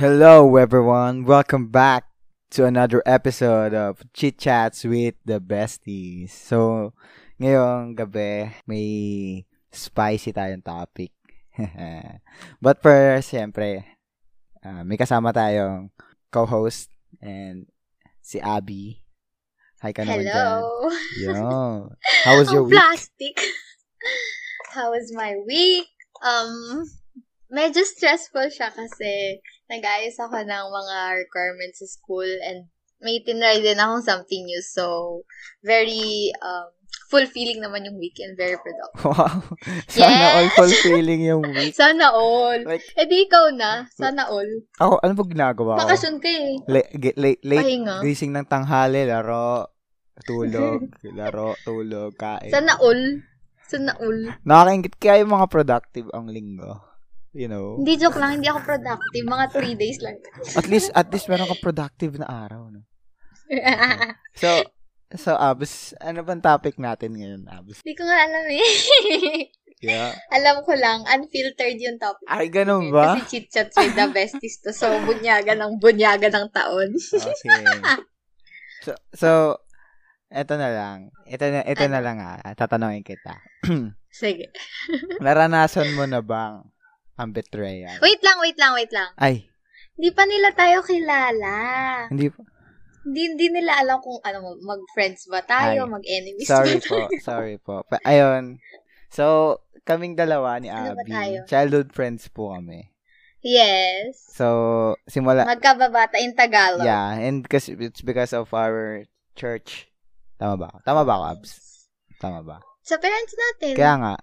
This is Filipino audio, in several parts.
Hello, everyone. Welcome back to another episode of Chit Chats with the Besties. So, ngayong gabi, may spicy tayong topic. But first, siyempre, uh, may kasama tayong co-host and si Abby. Hi ka naman dyan. Hello. Yo. How was your week? plastic. How was my week? Um, medyo stressful siya kasi nag-ayos ako ng mga requirements sa school and may tinry din akong something new. So, very um, fulfilling naman yung weekend. Very productive. Wow. Sana Yes. all fulfilling yung week. Sana all. Like, Eh di ikaw na. Sana all. ako, ano ba ginagawa ko? Bakasyon ka eh. Late, late, late Pahinga. gising ng tanghali, laro, tulog, laro, tulog, kain. Sana all. Sana all. Nakakaingit kaya yung mga productive ang linggo. You know? Hindi joke lang, hindi ako productive. Mga three days lang. At least, at least meron ka productive na araw, no? So, so, Abs, ano bang topic natin ngayon, Abs? Hindi ko nga alam eh. Yeah. alam ko lang, unfiltered yung topic. Ay, ganun ba? Kasi chit chats with the besties to. So, bunyaga ng bunyaga ng taon. Okay. So, so, eto na lang. Ito na, ito na lang ah. Tatanungin kita. Sige. Naranasan mo na bang ang betrayal? Wait lang, wait lang, wait lang. Ay, Hindi pa nila tayo kilala. hindi po. Hindi, hindi nila alam kung ano, mag-friends ba tayo, Ay, mag-enemies Sorry ba po. tayo. Sorry po. Pa- ayun. So, kaming dalawa ni Ano Abby, childhood friends po kami. Yes. So, simula, Magkababata in Tagalog. yeah, and because it's because of our church. Tama ba? Tama ba Abs? Tama ba? Sa parents natin. Kaya nga,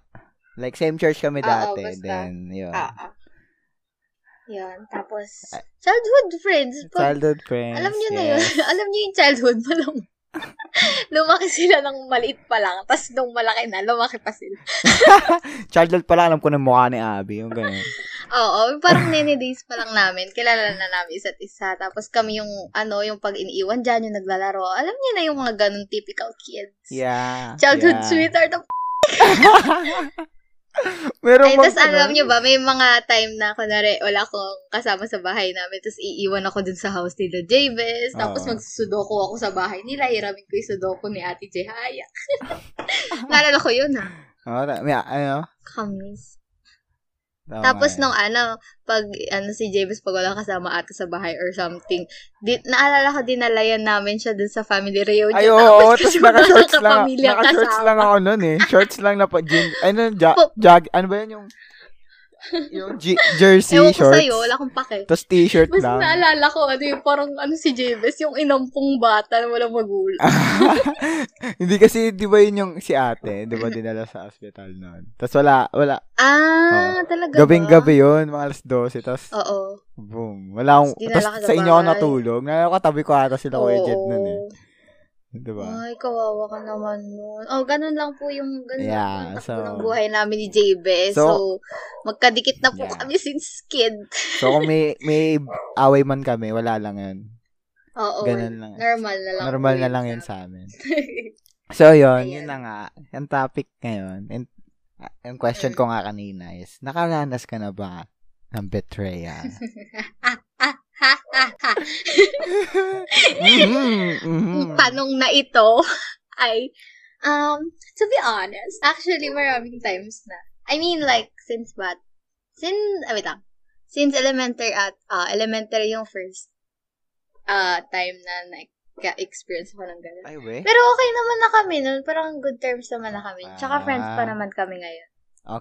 like same church kami Oo, dati, basta. then yun. Ah, ah. Yun. Tapos, Ah, childhood friends. Pag, Childhood friends. alam niyo na yun. yes. alam niyo yung childhood mo lang. lumaki sila ng maliit pa lang. Tapos nung malaki na, lumaki pa sila. Childhood pa lang, alam ko na mukha ni Abby, yung ganun. Oo, parang nene days pa lang namin. Kilala na namin isa't isa. Tapos kami yung, ano, yung pag iniiwan dyan, yung naglalaro. Alam niyo na yung mga ganun typical kids. Yeah. Childhood yeah. sweetheart of Meron Ay, tapos alam nyo ba, may mga time na, kunwari, wala akong kasama sa bahay namin, tapos iiwan ako dun sa house nila Javis, tapos Oo. magsusudoku ako sa bahay nila, hiramin ko yung sudoku ni Ate Jehaya. Naalala ko yun, ha? Oh, ta- may, ano? Kamis. Tama Tapos yan. nung ano, pag ano si Javis pag wala kasama ata sa bahay or something, di, naalala ko dinalayan namin siya dun sa family reunion. Ay, oo, Tapos tapos naka-shorts lang, naka-shorts lang ako nun eh. Shorts lang na pa, jean, ano, ja, jag, ano ba yun yung, yung G- jersey Ewan ko shorts. sa'yo, wala akong pake. Tapos t-shirt Basta lang. naalala ko, ano yung parang ano si Javis, yung inampong bata na walang magulang. Hindi kasi, di ba yun yung si ate, di ba dinala sa hospital noon. Tapos wala, wala, Ah, talaga ba? gabing-gabi yun, mga alas 12, tapos Oo. boom. Wala akong, Tapos sa sa inyo ako natulog. Nakakatabi ko ata sila Kuya Jed nun eh. Di ba? Ay, kawawa ka naman nun. Oh, ganun lang po yung ganun Yeah, yung takbo so- ng buhay namin ni JB. So, So- magkadikit na po Yeah. kami since kid. So kung may, may away man kami, wala lang yun. Oo. Ganun lang. Normal na lang. Normal na lang yun sa amin. So, yun, Ayan. yun na nga. Ang topic ngayon, and, uh, yung question ko nga kanina is, nakaranas ka na ba ng betrayal? ha, ha, ha. Mhm, mhm. Yung tanong na ito ay, um, to be honest, actually, maraming times na. I mean, like, since what? Since, ah, wait lang. Since elementary at, ah, elementary yung first, ah, time na, like, experience ko ng. Ay, we? Pero okay naman na kami nun. Parang good terms naman na kami. Tsaka Ah. friends pa naman kami ngayon.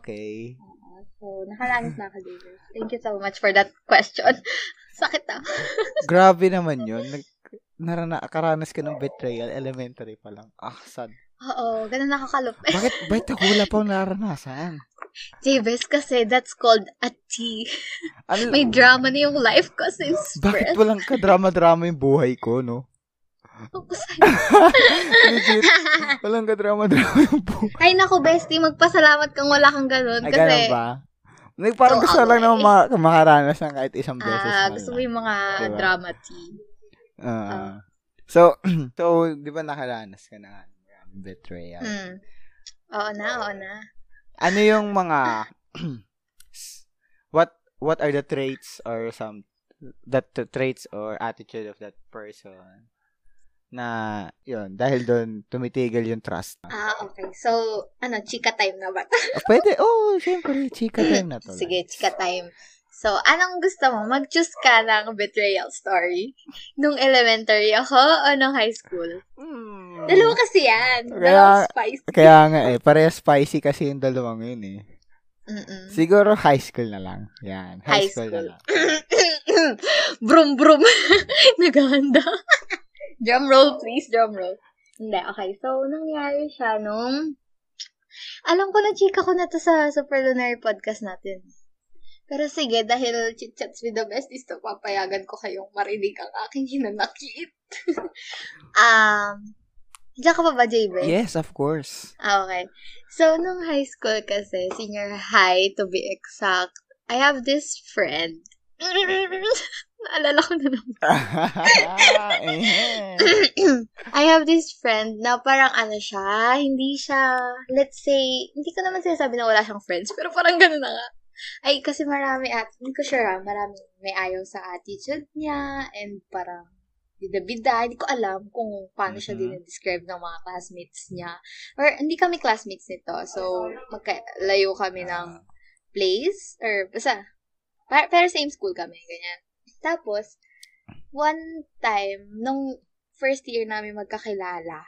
Okay. So, nakalangit na ako, David. Thank you so much for that question. Sakit ah. Grabe naman yun. Nag, narana, karanas ka ng betrayal, elementary pa lang. Ah, sad. Oo, ganun nakakalupit. Bakit, bakit ako wala pang naranasan? Jabez kasi that's called a tea. Ano, May drama na yung life ko since bakit birth. walang kadrama-drama yung buhay ko, no? Legit. Walang kadrama-drama yung buhay. Ay, naku, bestie, magpasalamat kang wala kang ganun. Ay, Kasi, ganun ba? Like, parang Oo, gusto ako lang eh. naman ma- makaranas ng kahit isang beses. ah, man gusto mo yung mga Diba? drama tea. Ah. Ah. so, so, di ba nakaranas ka na ng betrayal? Hmm. Oo na, oo na. Ano yung mga what what are the traits or some that the traits or attitude of that person na yun dahil doon tumitigil yung trust. Ah, okay. So, ano, chika time na ba? oh, pwede. Oh, syempre, chika time na to. Sige, chika time. So, anong gusto mo? Mag-choose ka ng betrayal story? Nung elementary ako o nung high school? Hmm. Dalawa kasi yan. Kaya- Dalawa spicy. Kaya nga eh, pareha spicy kasi yung dalawang yun eh. Mm-mm. Siguro high school na lang. Yan, high, High school, school. na lang. brum brum. Naghahanda. Drum roll, please. Drum roll. Hindi, okay. So, nangyari siya nung... Alam ko na, chika ko na to sa Superlunar podcast natin. Pero sige, dahil chit-chats with the besties to, papayagan ko kayong marinig ang aking hinanakit. um, diyan ka pa ba, JB? Yes, of course. Ah, okay. So, nung high school kasi, senior high to be exact, I have this friend. Naalala ko na naman. I have this friend na parang ano siya, hindi siya, let's say, hindi ko naman sinasabi na wala siyang friends, pero parang ganun na nga. Ay, kasi marami at, hindi ko sure ah, marami may ayaw sa attitude niya, and parang bida-bida, hindi ko alam kung paano siya Mhm. din-describe ng mga classmates niya. Or, hindi kami classmates nito, so, magkalayo kami ng place, or basta, pero same school kami, ganyan. Tapos, one time, nung first year namin magkakilala,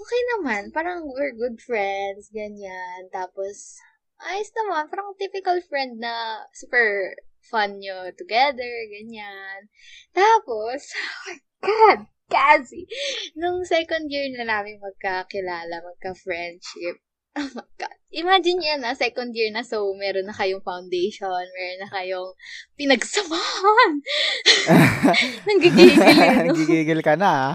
okay naman, parang we're good friends, ganyan. Tapos, ayos naman, parang typical friend na super fun nyo together, ganyan. Tapos, oh my God, Kazi! Nung second year na namin magkakilala, magka-friendship, oh my God. Imagine yan na, second year na, so meron na kayong foundation, meron na kayong pinagsamahan. Nanggigigil yun, no? Nagigigil ka na, ah.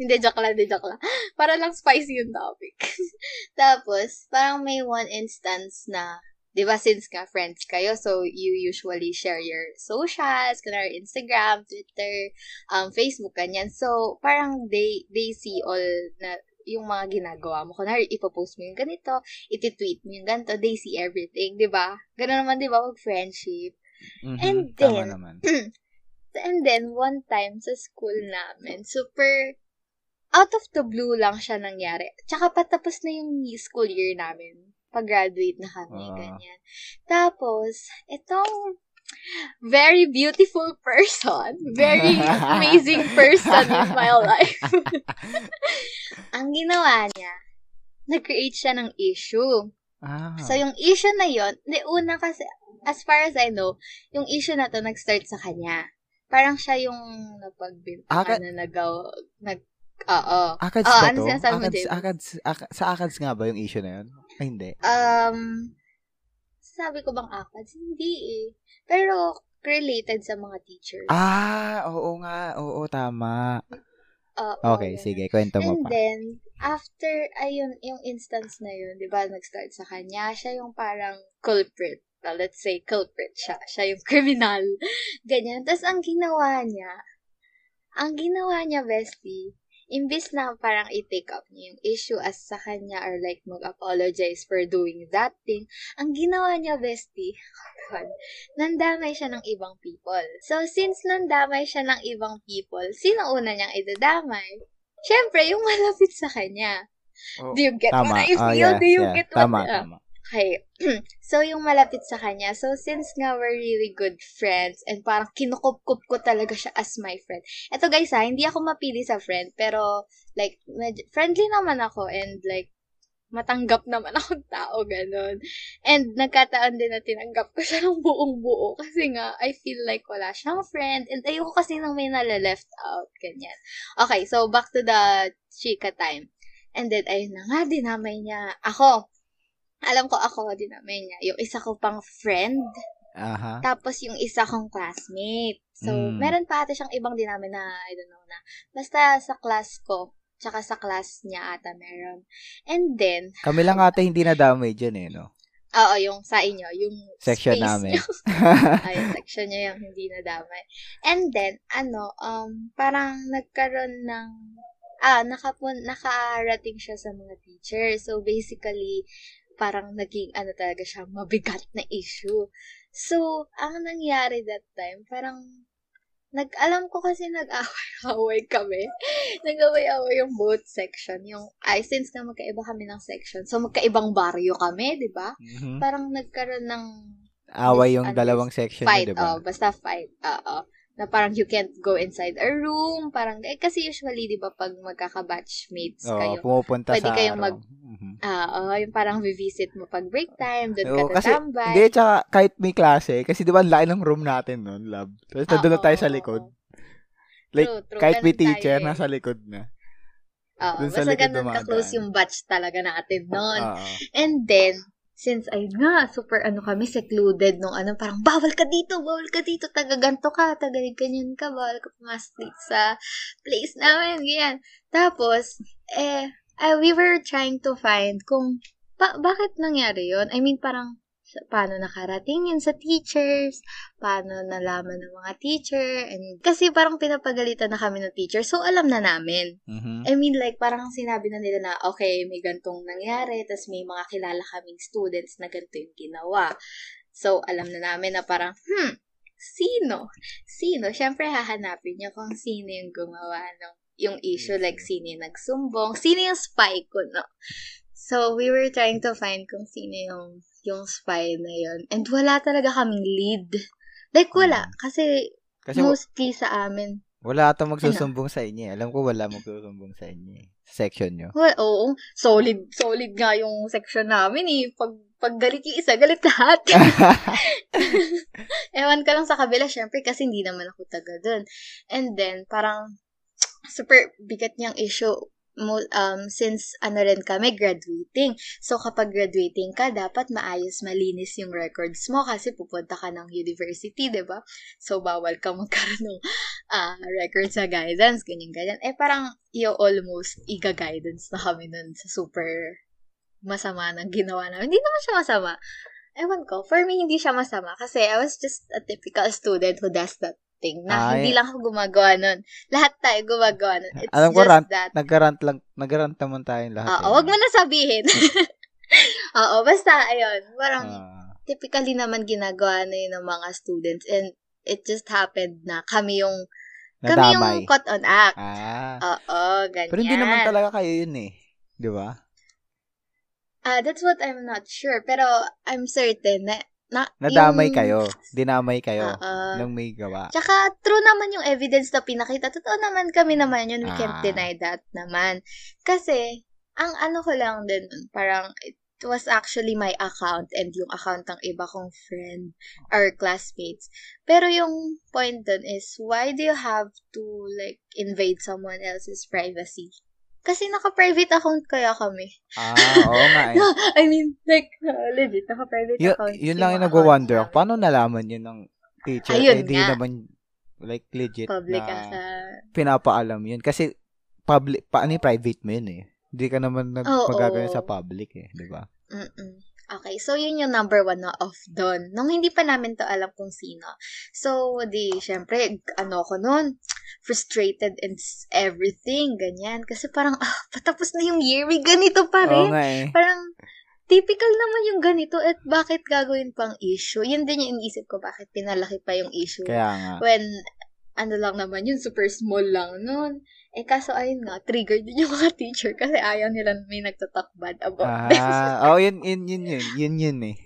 hindi, joke lang, hindi, joke lang. Para lang spicy yung topic. Tapos, parang may one instance na, di ba, since ka friends kayo, so you usually share your socials, kunwari Instagram, Twitter, um, Facebook, ganyan. So, parang they, they see all na, yung mga ginagawa mo. Kunwari, ipopost mo yung ganito, ititweet mo yung ganito, they see everything, di ba? Ganun naman, di ba, mag-friendship. Mhm, And Tama then, naman. And then, one time sa school namin, super out of the blue lang siya nangyari. Tsaka patapos na yung school year namin. Pag-graduate na kami, Ah. ganyan. Tapos, itong very beautiful person, very amazing person in my life. Ang ginawa niya, nag-create siya ng issue. Ah. So, yung issue na yon di una kasi, as far as I know, yung issue na to nag-start sa kanya. Parang siya yung napagbintangan Akad- na nagaw, nag, oo. Akads Oh, ba ano to? Akads, akads, ak- sa Akads nga ba yung issue na yun? Ay, hindi. Um, sabi ko bang akads? Hindi eh. Pero, related sa mga teachers. Ah, oo nga. Oo, tama. Oo, Okay, ganun. sige. Kwento mo And pa. then, after, ayun, yung instance na yun, di ba, nag-start sa kanya, siya yung parang culprit. Well, let's say culprit siya. Siya yung criminal. Ganyan. Tapos, ang ginawa niya, ang ginawa niya, bestie, imbis na parang i-take up niya yung issue as sa kanya or like mag-apologize for doing that thing, ang ginawa niya, bestie, God, nandamay siya ng ibang people. So, since nandamay siya ng ibang people, sino una niyang idadamay? Siyempre, yung malapit sa kanya. Oo, Do you get tama. what I Ah, feel? yes, Do you yeah. get what Tama, Ah, tama. Okay. so, yung malapit sa kanya. So, since nga we're really good friends and parang kinukup-kup ko talaga siya as my friend. Eto guys ha, hindi ako mapili sa friend, pero like, med- friendly naman ako and like, matanggap naman akong tao, ganun. And nagkataon din na tinanggap ko siya ng buong buo kasi nga, I feel like wala siyang friend and ayoko kasi nang may nala-left out, ganyan. Okay, so back to the chika time. And then, ayun na nga, dinamay niya. Ako, alam ko ako dinamay niya. Yung isa ko pang friend, Aha. tapos yung isa kong classmate. So, Mm. meron pa ata siyang ibang dinamay na, I don't know na. Basta sa class ko, tsaka sa class niya ata meron. And then, Kami lang ata hindi nadamay dyan eh, no? oo, yung sa inyo, yung Section space namin. Ay, section niya yung hindi nadamay. And then, ano, um, parang nagkaroon ng, ah, nakapun, nakarating siya sa mga teachers. So, basically, parang naging, ano talaga siya, mabigat na issue. So, ang nangyari that time, parang, nag-alam ko kasi nag-away-away kami. nag-away-away yung both section. Yung, ay, since na magkaiba kami ng section, so magkaibang baryo kami, di ba? Mhm. Parang nagkaroon ng Away yung Mis- dalawang section fight, di ba? oh, basta fight, oo. Na parang you can't go inside a room, parang, eh, kasi usually, di ba, pag magkaka-batchmates Oo, kayo, pumupunta pwede sa kayong araw. mag- Mhm. ah, oh, yung parang visit mo pag break time, doon Oo, ka kasi, tatambay. hindi, tsaka kahit may klase, kasi di ba, laki ng room natin nun, lab. Tapos nandun na tayo sa likod. Like, True, true. kahit may Ganun tayo teacher, eh. nasa likod na. Oo, basta ganun ka-close yung batch talaga natin noon. Oo. And then, since ay nga, super ano kami, secluded nung ano, parang bawal ka dito, bawal ka dito, taga ganto ka, taga ganyan ka, bawal ka pumasok dito sa place namin, ganyan. Tapos, eh, eh, we were trying to find kung, pa- bakit nangyari yon I mean, parang, paano nakarating yun sa teachers, paano nalaman ng mga teacher, and kasi parang pinapagalitan na kami ng teacher, so alam na namin. Mhm. I mean, like, parang sinabi na nila na, okay, may gantong nangyari, tapos may mga kilala kaming students na ganito yung ginawa. So, alam na namin na parang, hmm, sino? Sino? Siyempre, hahanapin niyo kung sino yung gumawa ng yung issue, like, sino yung nagsumbong, sino yung spy ko, no? So, we were trying to find kung sino yung, yung spy na yun. And wala talaga kaming lead. Like, wala. Kasi, Kasi wa- mostly sa amin, wala ata magsusumbong sa inyo. eh. Alam ko wala magsusumbong sa inyo. eh. Sa section nyo. Well, oo. Solid, solid nga yung section namin eh. Pag, pag galit yung isa, galit lahat. Ewan ka lang sa kabila, syempre, kasi hindi naman ako taga dun. And then, parang, super bigat niyang issue um, since ano rin kami, graduating. So, kapag graduating ka, dapat maayos, malinis yung records mo kasi pupunta ka ng university, di ba? So, bawal ka magkaroon ng ah, records sa guidance, ganyan-ganyan. Eh, parang you almost iga-guidance na kami nun sa super masama ng ginawa namin. Hindi naman siya masama. Ewan ko. For me, hindi siya masama kasi I was just a typical student who does that thing na Ay. hindi lang ako gumagawa nun. Lahat tayo gumagawa nun. It's Alam ko, just rant, that. Nagrant lang, nagrant naman tayong lahat. Oo, eh. wag mo na sabihin. Oo, basta, ayun. Parang, Ah. typically naman ginagawa na yun ng mga students and it just happened na kami yung, kami nadamay. yung caught on act. Ah. Oo, ganyan. Pero hindi naman talaga kayo yun eh. Di ba? Ah, that's what I'm not sure. Pero I'm certain na, na Nadamay yung- kayo. Dinamay kayo. Oo. nung may gawa. Tsaka, true naman yung evidence na pinakita. Totoo naman kami naman yun. We Ah. can't deny that naman. Kasi, ang ano ko lang din, parang, it was actually my account and yung account ng iba kong friend or classmates. Pero yung point dun is, why do you have to, like, invade someone else's privacy? Kasi naka-private account kaya kami. Ah, oo nga eh. I mean, like, uh, legit, naka-private Yun, account. yun lang yung nagwa-wonder ako. Paano nalaman yun ng teacher? eh, Ayun di nga. namin like legit. Public na as a... pinapaalam yun. Kasi public, pa, ano yung private mo yun eh. Hindi ka naman nagpagagawin sa public eh. Di ba? Mm-mm. Okay, so yun yung number one na off doon. Nung hindi pa namin to alam kung sino. So, di, syempre, ano ko noon, frustrated and everything, ganyan. Kasi parang, ah, patapos na yung year, may ganito pa rin. nga eh. Parang, typical naman yung ganito at bakit gagawin pang issue? Yun din yung iniisip ko, bakit pinalaki pa yung issue. Kaya nga. When, ano lang naman yun, super small lang noon. Eh, kaso ayun nga, triggered din yung mga teacher kasi ayaw nila may nagtatalk bad about this. Ah, oh, yun, yun, yun, yun, yun, yun eh.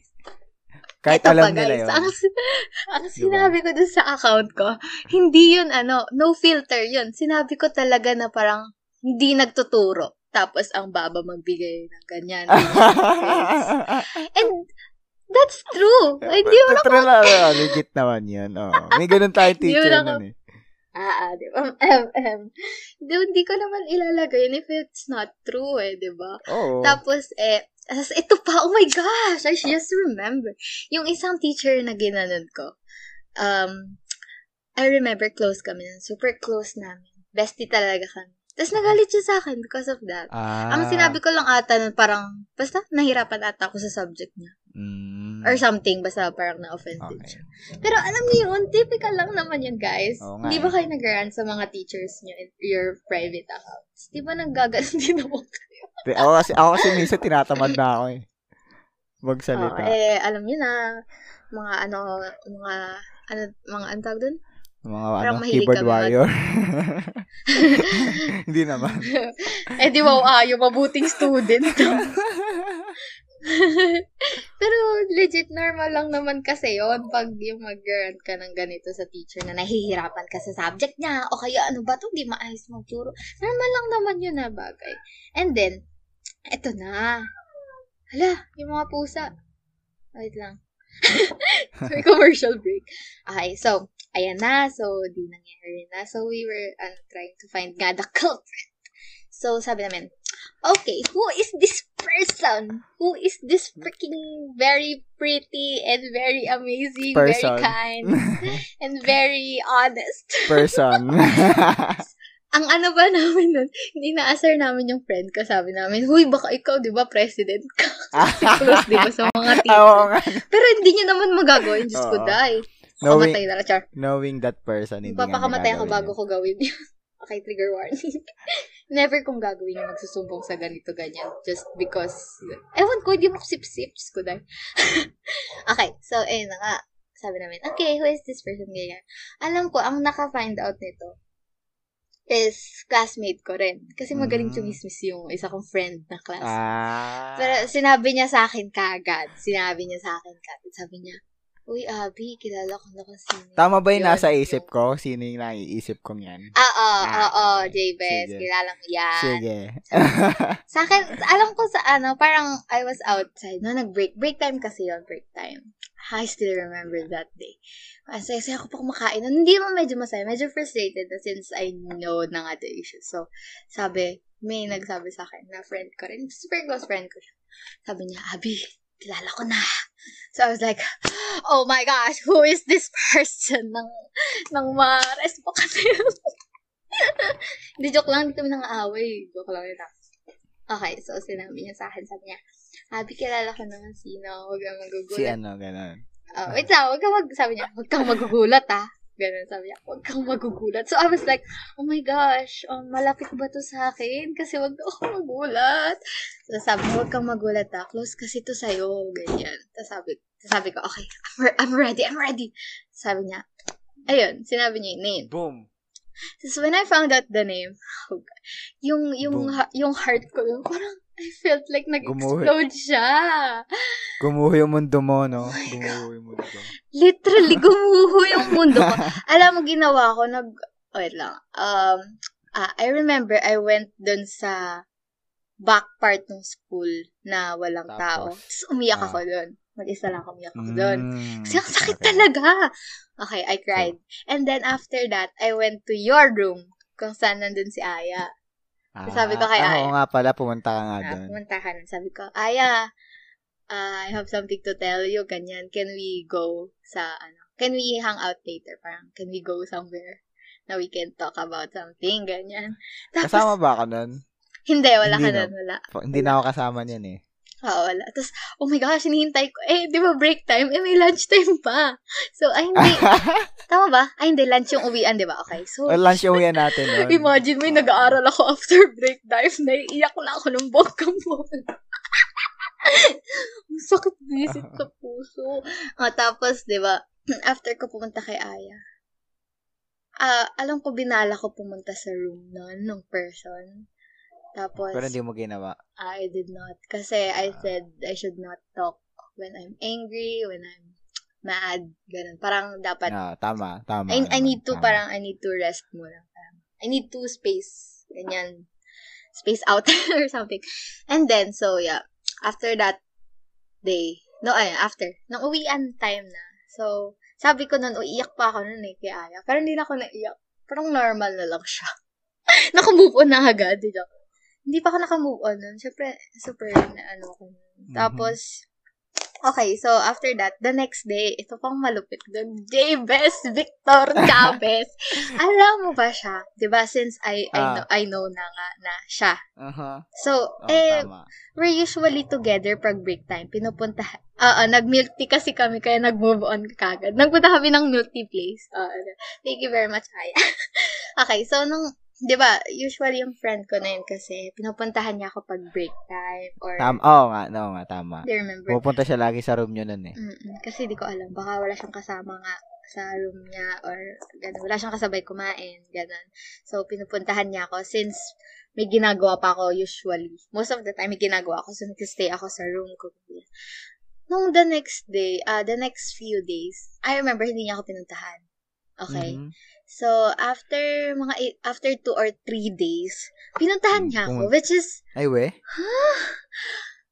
Kahit Ito alam pa, nila guys, yun. Ang, ang Diba? sinabi ko dun sa account ko, hindi yun ano, no filter yun. Sinabi ko talaga na parang hindi nagtuturo. Tapos ang baba magbigay ng ganyan. And that's true. Ay, di mo na True na, legit naman yun. Oh. May ganun tayong teacher na nun eh. Ah, ah, di ba? Um, um, di, hindi ko naman ilalagay yun if it's not true eh, di ba? Oo. Tapos, eh, as, ito pa, oh my gosh, I just remember. Yung isang teacher na ginanon ko, um, I remember close kami, super close namin. Bestie talaga kami. Tapos nagalit siya sa akin because of that. Ah, Ang sinabi ko lang ata nun, parang, basta nahirapan ata ako sa subject niya. Mm, Or something, basta parang na-offended okay. siya. Pero alam niyo yun, typical lang naman yun, guys. Oo nga Di eh. ba kayo nag sa mga teachers niyo in your private accounts? Di ba naggagas din naman kayo? Ako kasi, ako kasi minsan tinatamad na ako eh. Magsalita. Oh, eh, alam niyo na, mga ano, mga, ano, mga, ano tawag dun? Mga Parang ano, keyboard warrior. Hindi naman. eh di wow, ah, yung mabuting student. Pero legit normal lang naman kasi yon pag yung mag ka ng ganito sa teacher na nahihirapan ka sa subject niya o kaya ano ba to, di maayos magturo. Normal lang naman yun na bagay. And then, eto na. Hala, yung mga pusa. Wait lang. May commercial break. Okay, so, ayan na. So, di nangyari na. So, we were uh, trying to find nga the culprit. So, sabi namin, okay, who is this person? Who is this freaking very pretty and very amazing, Person. very kind, and very honest? Person. Ang ano ba namin nun, hindi na-assar namin yung friend ko. Sabi namin, huy, baka ikaw, di ba, president ka? Kasi close, di ba, sa mga nga. Pero hindi niya naman magagawin. Diyos ko, dahil. Knowing, Pakamatay na char. knowing that person, hindi nga Papakamatay ako bago ko gawin yun. okay, trigger warning. Never kong gagawin yung magsusumbong sa ganito, ganyan. Just because, ewan ko, hindi mo sip-sip. Diyos ko, dahil. okay, so, eh na nga. Sabi namin, okay, who is this person? Ganyan. Alam ko, ang naka-find out nito is classmate ko rin. Kasi magaling Mm. chumismis yung isa kong friend na class. Ah. Pero sinabi niya sa akin kagad. Sinabi niya sa akin kagad. Sabi niya, Uy, Abby, kilala ko na kung sino. Tama ba yung Yun, nasa isip ko? Sino yung naiisip kong yan? Oo, oo. J-Best. Kilala mo yan. Sige. Sa akin, alam ko sa ano, parang I was outside. No, nag-break. Break time kasi yun, break time. I still remember that day. Ang saya-saya ko pa kumakain. Hindi naman medyo masaya. Medyo frustrated since I know na nga the issue. So, sabi, may nagsabi sa akin na friend ko rin. Super close friend ko siya. Sabi niya, Abby, kilala ko na. So, I was like, oh my gosh, who is this person ng, ng ma-rest mo kasi? Hindi, joke lang. Hindi kami nang aaway. Joke lang yun. ah. Okay, so sinabi niya sa akin, sabi niya, Abby, kilala ko naman sino. Huwag kang magugulat. si ano, ganun. Oh, wait lang, huwag kang mag, sabi niya, huwag kang magugulat ah. Ganun, sabi niya, huwag kang magugulat. So, I was like, oh my gosh, um, malapit ba to sa akin? Kasi wag ako magulat. So, sabi niya, huwag kang magulat ah. Close kasi to sa'yo. Ganyan. Tapos sabi, sabi ko, okay, I'm, re- I'm ready, I'm ready. Sabi niya, ayun, sinabi niya yung name. Boom. So, when I found out the name, oh God, yung, yung, Boom. ha- yung heart ko, yung parang, I felt like nag-explode siya. Gumuho yung mundo mo, no? Oh Gumuho yung mundo. Literally, gumuho yung mundo ko. Alam mo, ginawa ko, nag, wait lang, um, ah, I remember, I went dun sa back part ng school na walang Tapos? tao. Tapos umiyak Ah. ako dun. Mag-isa lang ako, umiyak ako dun. Mm, Kasi ang sakit okay. talaga. Okay, I cried. And then after that, I went to your room kung saan nandun si Aya. Ah, Sabi ko kay ah, Aya. Oo nga pala, pumunta ka nga Ah, doon. pumuntahan. Sabi ko, Aya, ah, I have something to tell you. Ganyan, can we go sa, ano, can we hang out later? Parang, can we go somewhere na we can talk about something? Ganyan. Tapos, Kasama ba ako nun? hindi, wala Hindi, ka no? nun, wala. Hindi na ako kasama niyan eh. Oo, wala. Tapos, oh my gosh, hinihintay ko. Eh, di ba break time? Eh, may lunch time pa. So, ay, hindi. Tama ba? Ay, hindi. Lunch yung uwian, di ba? Okay. So, o, lunch yung uwian natin nun. Imagine mo, yung nag-aaral ako after break time. Naiiyak na ako ng bonggang Ang sakit visit sa puso. Ah, tapos, di ba, after ko pumunta kay Aya, ah, alam ko, binala ko pumunta sa room nun, ng person. Tapos, Pero hindi mo ginawa. I did not. Kasi I said I should not talk when I'm angry, when I'm mad, ganun. Parang dapat Ah, tama, tama. I, I need to, tama. parang, I need to rest muna. Parang, I need to space. Ganyan. Space out or something. And then, so, yeah. After that day, no, ay, after, nang uwian time na. So, sabi ko nun, uiyak pa ako nun eh, kay Aya. Pero hindi na ako naiyak. Parang normal na lang siya. Nakamove on na agad. Di joke. Hindi pa ako nakamove on nun. Siyempre, super na ano ko. Mhm. Tapos, Okay, so after that, the next day, ito pang malupit doon, J-Best Victor Chavez. Alam mo ba siya? ba Since I I Ah. know, I know na nga na siya. Aha. So, Oh, eh, tama. we're usually together pag break time. Pinupunta, ah, ah, nag-milk tea kasi kami, kaya nag-move on kagad. Nagpunta kami ng milk tea place. Ano. thank you very much, Aya. okay, so nung di ba, usually yung friend ko na yun kasi, pinupuntahan niya ako pag break time or, Tama, oo nga, oo nga, tama. do you remember? Pupunta siya lagi sa room nyo nun eh. Mm-mm. Kasi di ko alam, baka wala siyang kasama nga sa room niya or gano'n. Wala siyang kasabay kumain, gano'n. So, pinupuntahan niya ako since may ginagawa pa ako usually. Most of the time, may ginagawa ako. So, nag-stay ako sa room ko. Nung the next day, uh, the next few days, I remember hindi niya ako pinuntahan. Okay? Mhm. So, after mga, eight, after two or three days, pinuntahan niya ako, which is, Ay, we?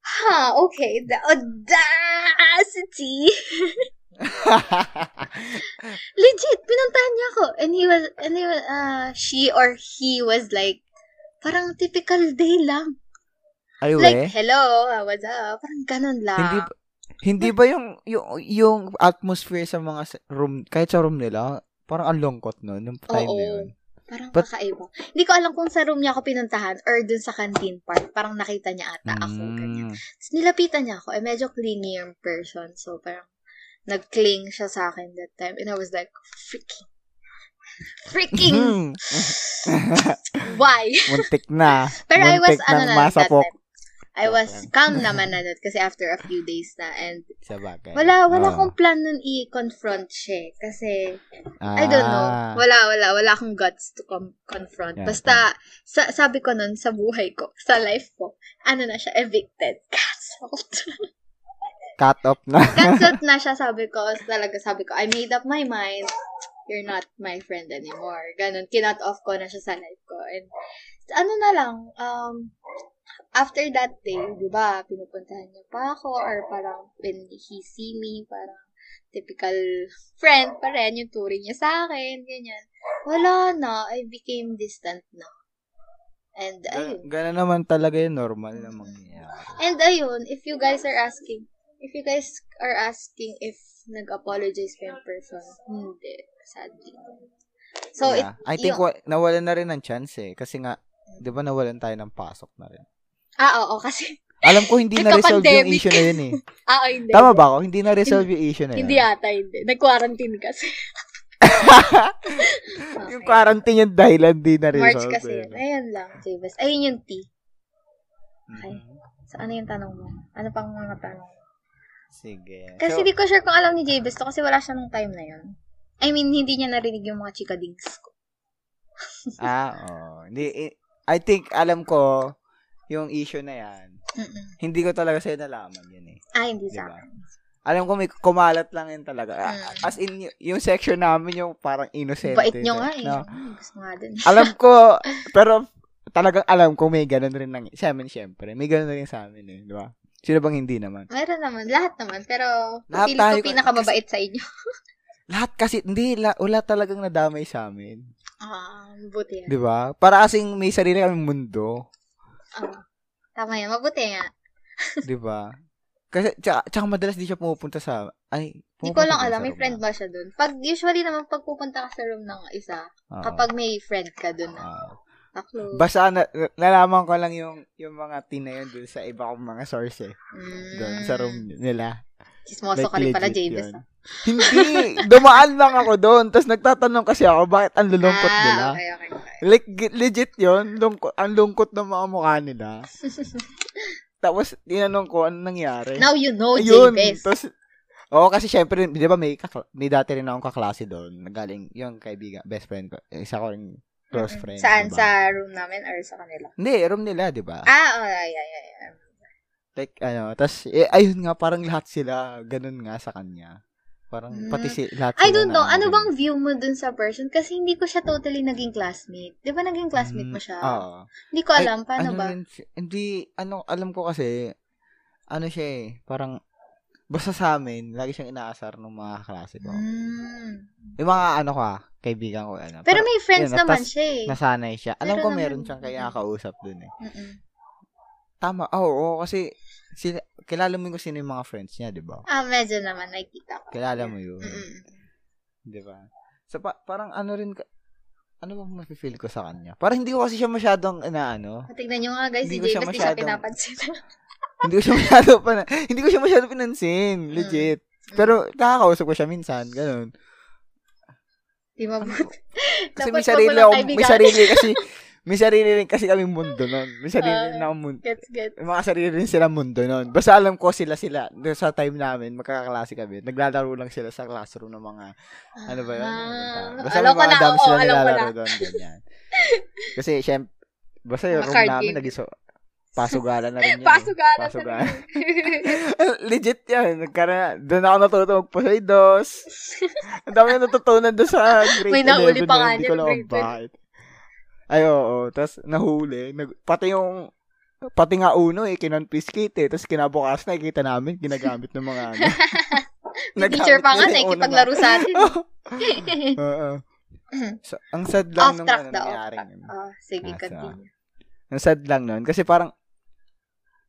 ha, okay, the audacity. Legit, pinuntahan niya ako. And he was, and he was, uh, she or he was like, parang typical day lang. Ay, we? Like, hello, uh, what's up? Parang ganun lang. Hindi hindi ba yung, yung, yung atmosphere sa mga room, kahit sa room nila, parang ang lungkot no, nung time Oo. na yun. Parang But- kakaiba. Hindi ko alam kung sa room niya ako pinuntahan or dun sa canteen part. Parang nakita niya ata ako. Ganyan. Mm. Tapos nilapitan niya ako. Eh, medyo clingy yung person. So, parang nag-cling siya sa akin that time. And I was like, freaking. Freaking! Mhm. Why? Muntik na. Pero I was, Muntik ano na, that time. I was calm naman na nun kasi after a few days na and Sa bagay. wala wala Oo. akong plan nun i-confront siya eh. kasi Ah. I don't know. Wala wala wala akong guts to com- confront. Yeah, Basta sa, sabi ko nun sa buhay ko, sa life ko, ano na siya evicted, cancelled. Cut off na. cancelled na siya sabi ko. Talaga sabi ko, I made up my mind. You're not my friend anymore. Ganon, kinut off ko na siya sa life ko. And ano na lang, um, after that day, di ba, pinupuntahan niya pa ako or parang when he see me, parang typical friend pa rin yung turing niya sa akin, ganyan. Wala na, I became distant na. And ayun. Gan- Ganun naman talaga yung normal na mangyayari. And ayun, if you guys are asking, if you guys are asking if nag-apologize pa yung person, hindi. Sadly. So, it, Yeah. I think yung- wa- nawalan na rin ng chance eh. Kasi nga, di ba nawalan tayo ng pasok na rin. ah, oo, kasi, Alam ko hindi na-resolve yung issue na yun eh. ah, oh, hindi. Tama ba ako? Hindi na-resolve yung issue na yun. Hindi ata, hindi. Nag-quarantine kasi. yung quarantine yung dahilan di na-resolve. March kasi eh. yun. Ayun lang, Jabez. Ayun yung T. Okay. Mhm. So, ano yung tanong mo? Ano pang mga tanong? Sige. Kasi So, di ko sure kung alam ni Jabez to kasi wala siya nung time na yun. I mean, hindi niya narinig yung mga chikadings ko. ah, oh. Hindi, eh, I think, alam ko, yung issue na yan, Mm-mm. hindi ko talaga sa'yo nalaman yun eh. Ah, hindi Di sa akin. Alam ko may kumalat lang yun talaga. Mm. As in, yung section namin yung parang innocent. Bait nyo nga eh. No? Gusto nga dun. alam ko, pero talagang alam ko may ganun rin nang, sa amin syempre, may ganun rin sa amin eh, di ba? Sino bang hindi naman? Meron naman. Lahat naman. Pero, Lahat tayo- ko pinakamabait sa inyo. Lahat kasi, hindi, la, wala talagang nadamay sa amin. Ah, mabuti yan. Di ba? Para kasing may sarili kaming mundo. Ah, tama yan. Mabuti nga. Di ba? Kasi, tsaka, tsaka madalas di siya pumupunta sa, ay, Hindi ko lang alam. May friend ba siya dun? Pag, usually naman, pag pupunta ka sa room ng isa, Oo. kapag may friend ka dun na, Oo. taklo. Basta na, nalaman ko lang yung yung mga teen na yun dun sa iba kong mga source eh. mm, Doon sa room nila. Chismoso ka rin pala, Javis. yun. Hindi. Dumaan lang ako doon. Tapos nagtatanong kasi ako bakit ang lulungkot ah, nila. okay, okay, okay. Like, legit yun. Lungkot, ang lungkot ng mga mukha nila. Tapos, tinanong ko, ano nangyari? Now you know, Ayun. Javis. Tapos, oo, kasi syempre, di ba may, kakla- may dati rin akong kaklase doon. Nagaling, yung kaibigan, best friend ko. Isa ko rin close friend. Saan? diba? Sa room namin or sa kanila? Hindi, room nila, di ba? Ah, oh, yeah, yeah, yeah. Like, ano, tas, eh, ayun nga, parang lahat sila, ganun nga sa kanya. Parang, Mm. pati si, lahat I don't know. na- Ano bang view mo dun sa person? Kasi hindi ko siya totally naging classmate. Di ba naging classmate mo Mm, siya? Oo. Hindi ko alam. Ay, Paano ano ba? siya- hindi, ano, alam ko kasi, ano siya eh, parang, basta sa amin, lagi siyang inaasar ng mga klase ko. Mm. Yung mga, ano ka, kaibigan ko, ano. Pero may friends yun, naman tas- siya eh. nasanay siya. Alam Pero ko meron siyang kaya kausap dun eh. Mm-mm. Tama, oo, oo, kasi, sila, kilala mo yung sino yung mga friends niya, di ba? Ah, medyo naman nakikita ko. Kilala mo yun. Mm-mm. Di ba? So, pa- parang ano rin, ka- ano ba mafe-feel ko sa kanya? Parang hindi ko kasi siya masyadong, na ano, Tignan nyo nga guys, Hindi si James, di siya pinapansin. hindi ko siya masyado pa hindi ko siya masyado pinansin, legit. Pero nakakausap ko siya minsan, ganun. Di mabuti. Kasi Dapat may sarili ako, may sarili kasi, may sarili rin kasi kaming mundo nun. May sarili Ah, rin akong mundo. Gets, gets. May mga sarili rin sila mundo nun. Basta alam ko sila sila. Sa time namin, magkakaklase kami. Naglalaro lang sila sa classroom ng mga, ano ba yun? Ah, Basta alam may ko mga na, dams oo, sila alam ko na. nilalaro doon. Ganyan. Kasi, syempre, basta yung room namin, game. naging so, pasugalan na rin yun. eh. Pasugalan. Pasugalan. Legit yan. Nagkara, doon ako natuto magpasay dos. Ang dami na natutunan doon sa grade May nahuli 11 pa na nga Hindi ko alam bakit. Ay, oo. Tapos, nahuli. Nag, pati yung, pati nga uno eh, kinonfiscate eh. Tapos, kinabukas nakikita namin, ginagamit ng mga ano. Teacher pa nga na yung uno ikipaglaro sa atin. Oo. So, ang sad lang off nung ano, nangyari. Oh, sige, Ah, so, continue. Ang sad lang nun. Kasi parang,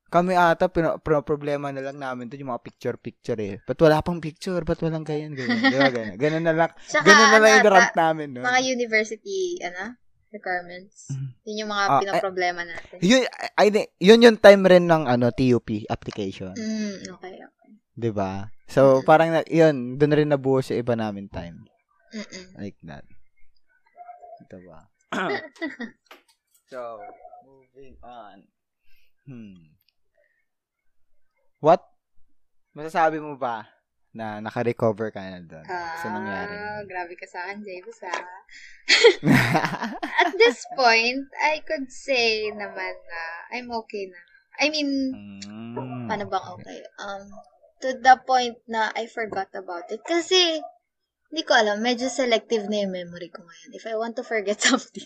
kami ata, pino, pro- problema na lang namin to yung mga picture-picture eh. Ba't wala pang picture? Ba't walang ganyan? Ganyan. Di ba ganyan? Ganun na lang. Tsaka, Ganun na lang ano yung rant namin. No? mga university, ano, requirements. Yun yung mga Ah, pinoproblema natin. Yun, ay, di- yun yung time rin ng ano, TUP application. Mm, okay, okay. Ba? So, parang, na, yun, doon rin nabuo sa iba namin time. Mm-mm. Like that. Ito ba? so, moving on. Hmm. What? Masasabi mo ba na naka-recover ka na doon sa nangyari? Ah, grabe ka sa akin, James, ah. At this point, I could say naman na I'm okay na. I mean, mm. paano bang okay? Um, to the point na I forgot about it. Kasi, hindi ko alam, medyo selective na yung memory ko ngayon. If I want to forget something,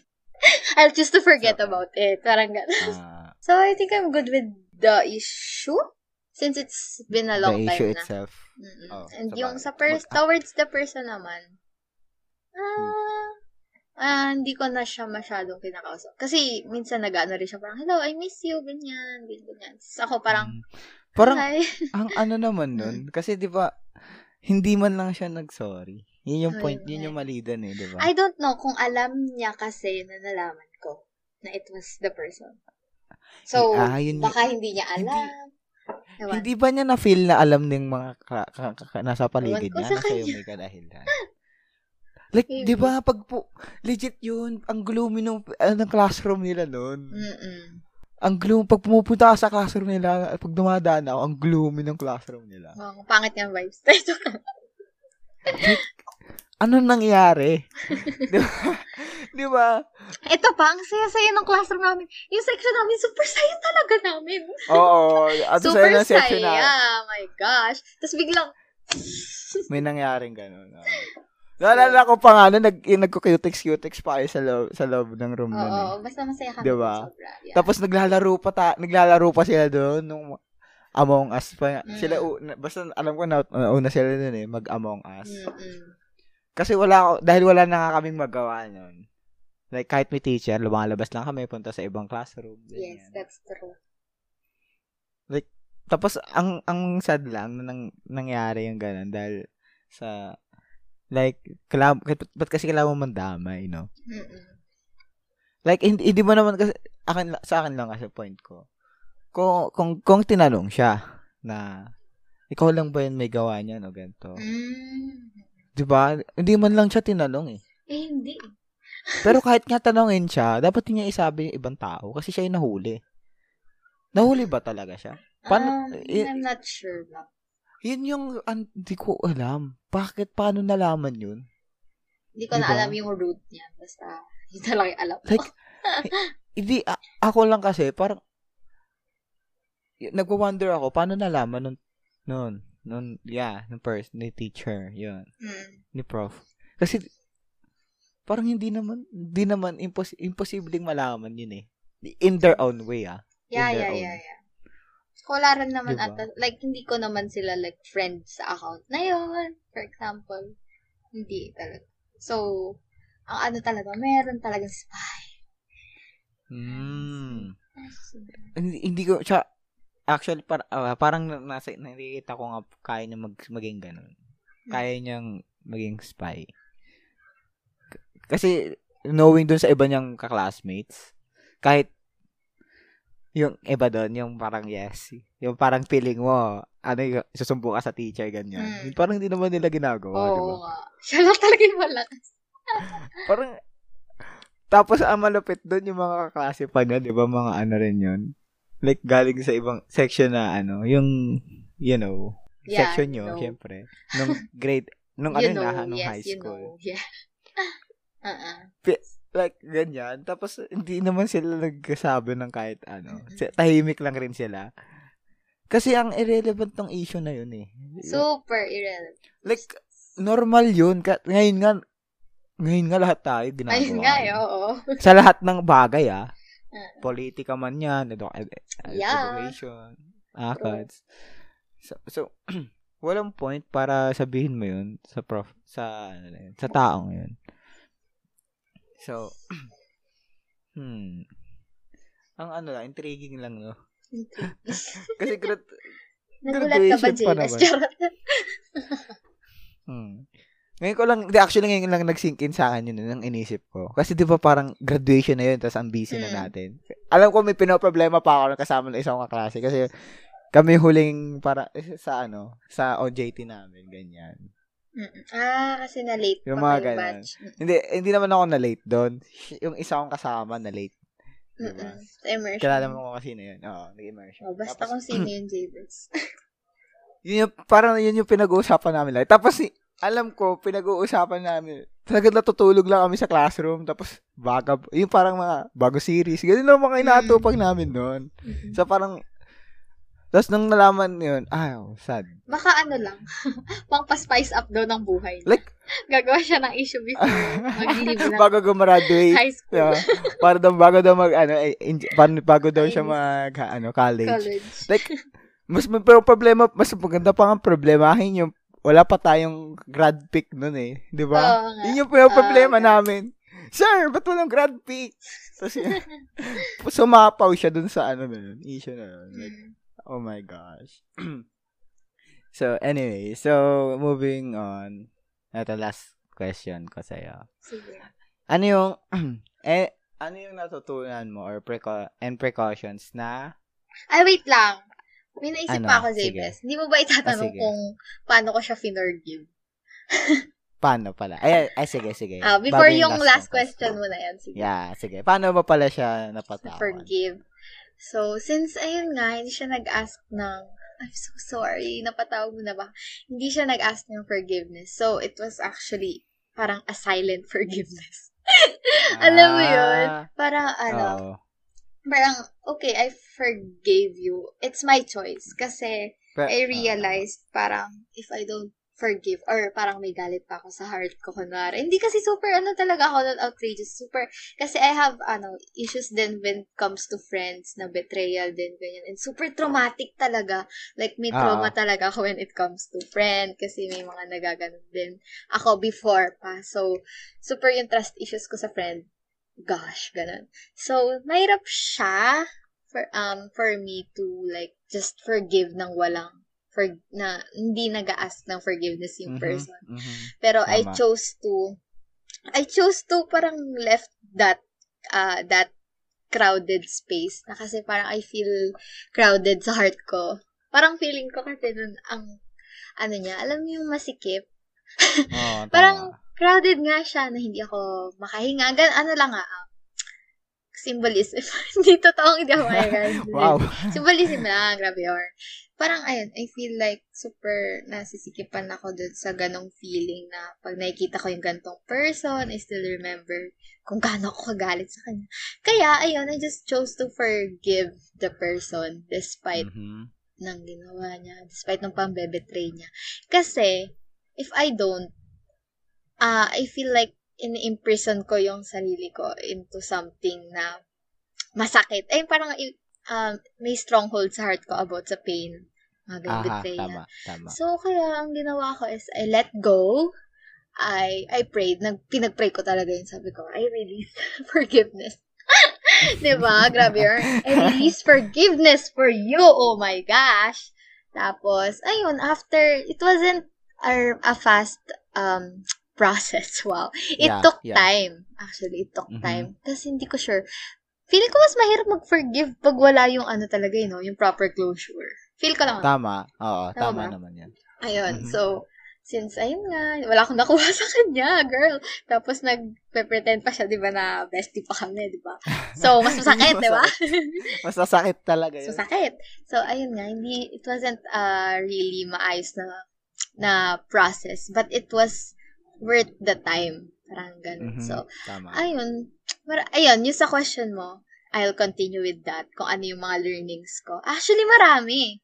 I'll choose to forget So, about it. Parang gano'n. Ah, So, I think I'm good with the issue. Since it's been a long the issue time na. itself. Mm-mm. Oh, And sa yung sa pers- Mag- towards the person naman, ah, ah, hindi ko na siya masyadong kinakausap. Kasi minsan nag-ano rin siya, parang, hello, I miss you, ganyan, ganyan. Tapos ako parang, Mm. Parang, hi. ang ano naman nun, kasi di ba, hindi man lang siya nag-sorry. Yun yung point, yun yung mali dun eh, di ba? I don't know kung alam niya kasi na nalaman ko na it was the person. So, Ah, yun baka hindi niya alam. Ewan. Hindi ba niya na-feel na alam ng mga ka, ka, ka, ka- nasa paligid niya sa na kanya. may kadahilan? Like, di ba, pag po, legit yun, ang gloomy nung, uh, ng classroom nila noon. Mm-mm. Ang gloomy, pag pumupunta ka sa classroom nila, pag dumadaan ako, ang gloomy ng classroom nila. Oh, pangit yung vibes. Ano nangyari? di ba? Di ba? Ito pa, ang saya-saya ng classroom namin. Yung section namin, super saya talaga namin. Oo, at super sa ng saya. section na, my gosh. Tapos biglang, may nangyaring gano'n. Oo. Naalala ko pa nga, na nag, yung nagko-cutex-cutex pa kayo sa loob, sa loob ng room oo, nun eh. basta masaya kami. Diba? Sobra. Yeah. Tapos naglalaro pa ta, naglalaro pa sila doon nung Among Us pa. Mm. Sila basta alam ko na una sila doon eh, mag Among Us. Mm-mm. Kasi wala ako, dahil wala na nga kaming magawa noon. Like kahit may teacher, lumalabas lang kami punta sa ibang classroom. Yes, ganyan. that's true. Tapos ang ang sad lang na nang, nangyari yung ganun dahil sa like kailangan, ba't kasi kailangan mo mandamay, no? Mm-mm. Like, hindi, hindi mo naman kasi, akin, sa akin lang kasi point ko. Kung, kung, kung tinanong siya na, ikaw lang ba yun may gawa niyan o ganito? Mm. Di ba? Hindi man lang siya tinanong eh. Eh, hindi. Pero kahit nga tanongin siya, dapat niya isabi yung ibang tao kasi siya yung nahuli. Nahuli ba talaga siya? Paano- Um, eh, I'm not sure ba. Yun yung, hindi ko alam. Bakit, paano nalaman yun? Hindi ko na Diba? alam yung root niya. Basta, yun na lang yung alam ko. Like, hindi, a- ako lang kasi, parang, nagwa-wonder ako, paano nalaman nun, nun, nun, yeah, ng person, ni teacher, yun, Mm. ni prof. Kasi, parang hindi naman, hindi naman, impos- imposibleng malaman yun eh. In their own way, ah. Yeah, yeah, own. yeah, yeah. Wala rin naman Diba? ata, like, hindi ko naman sila, like, friend sa account na yun, for example. Hindi talaga. So, ang ano talaga, meron talagang spy. Mm. Hindi, hindi ko, siya, actually, par, ah, parang na- nasa, nakikita ko nga, kaya niya mag, maging ganun. Kaya niyang maging spy. K- Kasi, knowing dun sa iba niyang kaklassmates, kahit, yung iba doon, yung parang yes, yung parang feeling mo, ano yung susumbo ka sa teacher, ganyan. Mm. Parang hindi naman nila ginagawa, Oo di ba? nga. Siya lang talaga yung malakas. parang, tapos ang malupit doon yung mga kaklase pa niya, di ba, mga ano rin yun. Like, galing sa ibang section na, ano, yung, you know, Yeah, section nyo, no. syempre. Nung grade, nung you ano know, na, nung yes, high you school. know. Yeah. Uh-uh. Like, ganyan. Tapos, hindi naman sila nagsasabi ng kahit ano. Tahimik lang rin sila. Kasi ang irrelevant ng issue na yun eh. Super irrelevant. like, normal yun. Ngayon nga, ngayon nga lahat tayo ginagawa. Ayun nga, eh, oo. Sa lahat ng bagay ah. Politika man yan, edu- ed- Yeah. education, ACADS. So, so walang point para sabihin mo yun sa prof, sa, ano na yun, sa taong yun. So, hmm. Ang ano lang, intriguing lang, no? Kasi grad, Nagulat ka ba, graduation pa JS? naman. Charot. hmm. Ngayon ko lang, actually ngayon lang nag-sink in sa akin yun, nang inisip ko. Kasi di ba parang graduation na yun, tapos ang busy na Mm. natin. Alam ko may pinoproblema pa ako nung kasama ng isang kaklase kasi kami huling para eh, sa ano, sa OJT namin, ganyan. Mm-mm. Ah, kasi na-late Yung pa mga kayo ganun. batch. Hindi, hindi naman ako na late doon. Yung isa kong kasama na late. Mm-mm. Diba? Sa immersion. Kilala mo ko kasi na yun. Oo, nag-immersion. Oh, basta Tapos, kung sino yung JBS. yun yung, parang yun yung pinag-uusapan namin lang. Tapos, si- alam ko, pinag-uusapan namin. Talagang natutulog lang kami sa classroom. Tapos, baga, yung parang mga bago series. Ganun lang mga inatupag namin noon. So, parang, tapos nung nalaman yun, ah, sad. Baka ano lang, pang pa-spice up daw ng buhay. Like, Gagawa siya ng issue before mag-leave na bago gumraduate. high school, Yeah. para daw bago daw mag ano eh, in, bago, daw siya mag ano college. college. Like mas may pero problema mas maganda pa nga problemahin yung wala pa tayong grad pick noon eh, 'di ba? Nga. Yun yung problema nga. namin. Sir, ba't walang grad pick? Tapos yun, sumapaw siya dun sa ano na yun, issue na yun. Like, Mm. oh my gosh. so, anyway, so moving on. Ito last question ko sa'yo. Sige. Ano yung eh ano yung natutunan mo or preca- and precautions na Ay, wait lang. May naisip Ano? pa ako. Jabes. Hindi mo ba itatanong Ah, kung paano ko siya finorgive? paano pala? Ay, ay sige, sige. Ah, before Bago yung last kong question mo na yan, sige. Yeah, sige. Paano ba pala siya napatawan? Forgive. So, since, ayun nga, hindi siya nag-ask ng, I'm so sorry, napatawag mo na ba? Hindi siya nag-ask ng forgiveness. So, it was actually parang a silent forgiveness. Alam mo yun? Ah, Parang, ano, oo. Parang, okay, I forgave you. It's my choice. Kasi, Pe- I realized parang if I don't forgive or parang may galit pa ako sa heart ko kunwari. Hindi kasi super ano talaga ako nun outrageous. Super kasi I have ano issues din when it comes to friends na betrayal din ganyan. And super traumatic talaga. Like may Ah. trauma talaga ako when it comes to friend kasi may mga nagaganon din ako before pa. So super yung trust issues ko sa friend. Gosh, ganun. So, mahirap siya for um for me to like just forgive ng walang for na hindi nag-ask ng forgiveness yung mhm, person. mhm. Pero I Tama. chose to I chose to parang left that uh that crowded space na kasi parang I feel crowded sa heart ko. Parang feeling ko kasi nun ang ano niya, alam mo yung masikip? Oo, Parang. Crowded nga siya na hindi ako makahinga. Gan ano lang nga, um, symbolism. hindi totoong hindi ako makahinga. Wow. Symbolism lang, grabe yun. Parang, ayun, I feel like super nasisikipan ako dun sa ganong feeling na pag nakikita ko yung gantong person, I still remember kung gaano ako kagalit sa kanya. Kaya, ayun, I just chose to forgive the person despite Mhm. ng ginawa niya, despite ng pambebetray niya. Kasi, if I don't, ah I feel like in-imprison ko yung sarili ko into something na masakit. Eh, parang um, may stronghold sa heart ko about sa pain. Mga Aha, betrayal. tama, tama. So, kaya ang ginawa ko is I let go. I I prayed. Nag, pinag-pray ko talaga yun. Sabi ko, I release forgiveness. diba? Grabe yun. I release forgiveness for you. Oh my gosh. Tapos, ayun, after, it wasn't a, a fast um process. Wow. It Yeah, took yeah. time. Actually, it took Mhm. time. Kasi hindi ko sure. Feeling ko mas mahirap mag-forgive pag wala yung ano talaga, you know, yung proper closure. Feel ko lang. Tama. Oo, Tama tama ba? naman yan. Ayun. Mhm. So, since, ayun nga, wala akong nakuha sa kanya, girl. Tapos, nag-pretend pa siya, di ba, na bestie pa kami, di ba? So, mas masakit, di ba? mas masakit talaga yun. Masakit. So, ayun nga, hindi, it wasn't uh, really maayos na, na process, but it was worth the time. Parang ganun. Mhm, So, Tama. ayun. Mar- ayun, yung sa question mo, I'll continue with that, kung ano yung mga learnings ko. Actually, marami.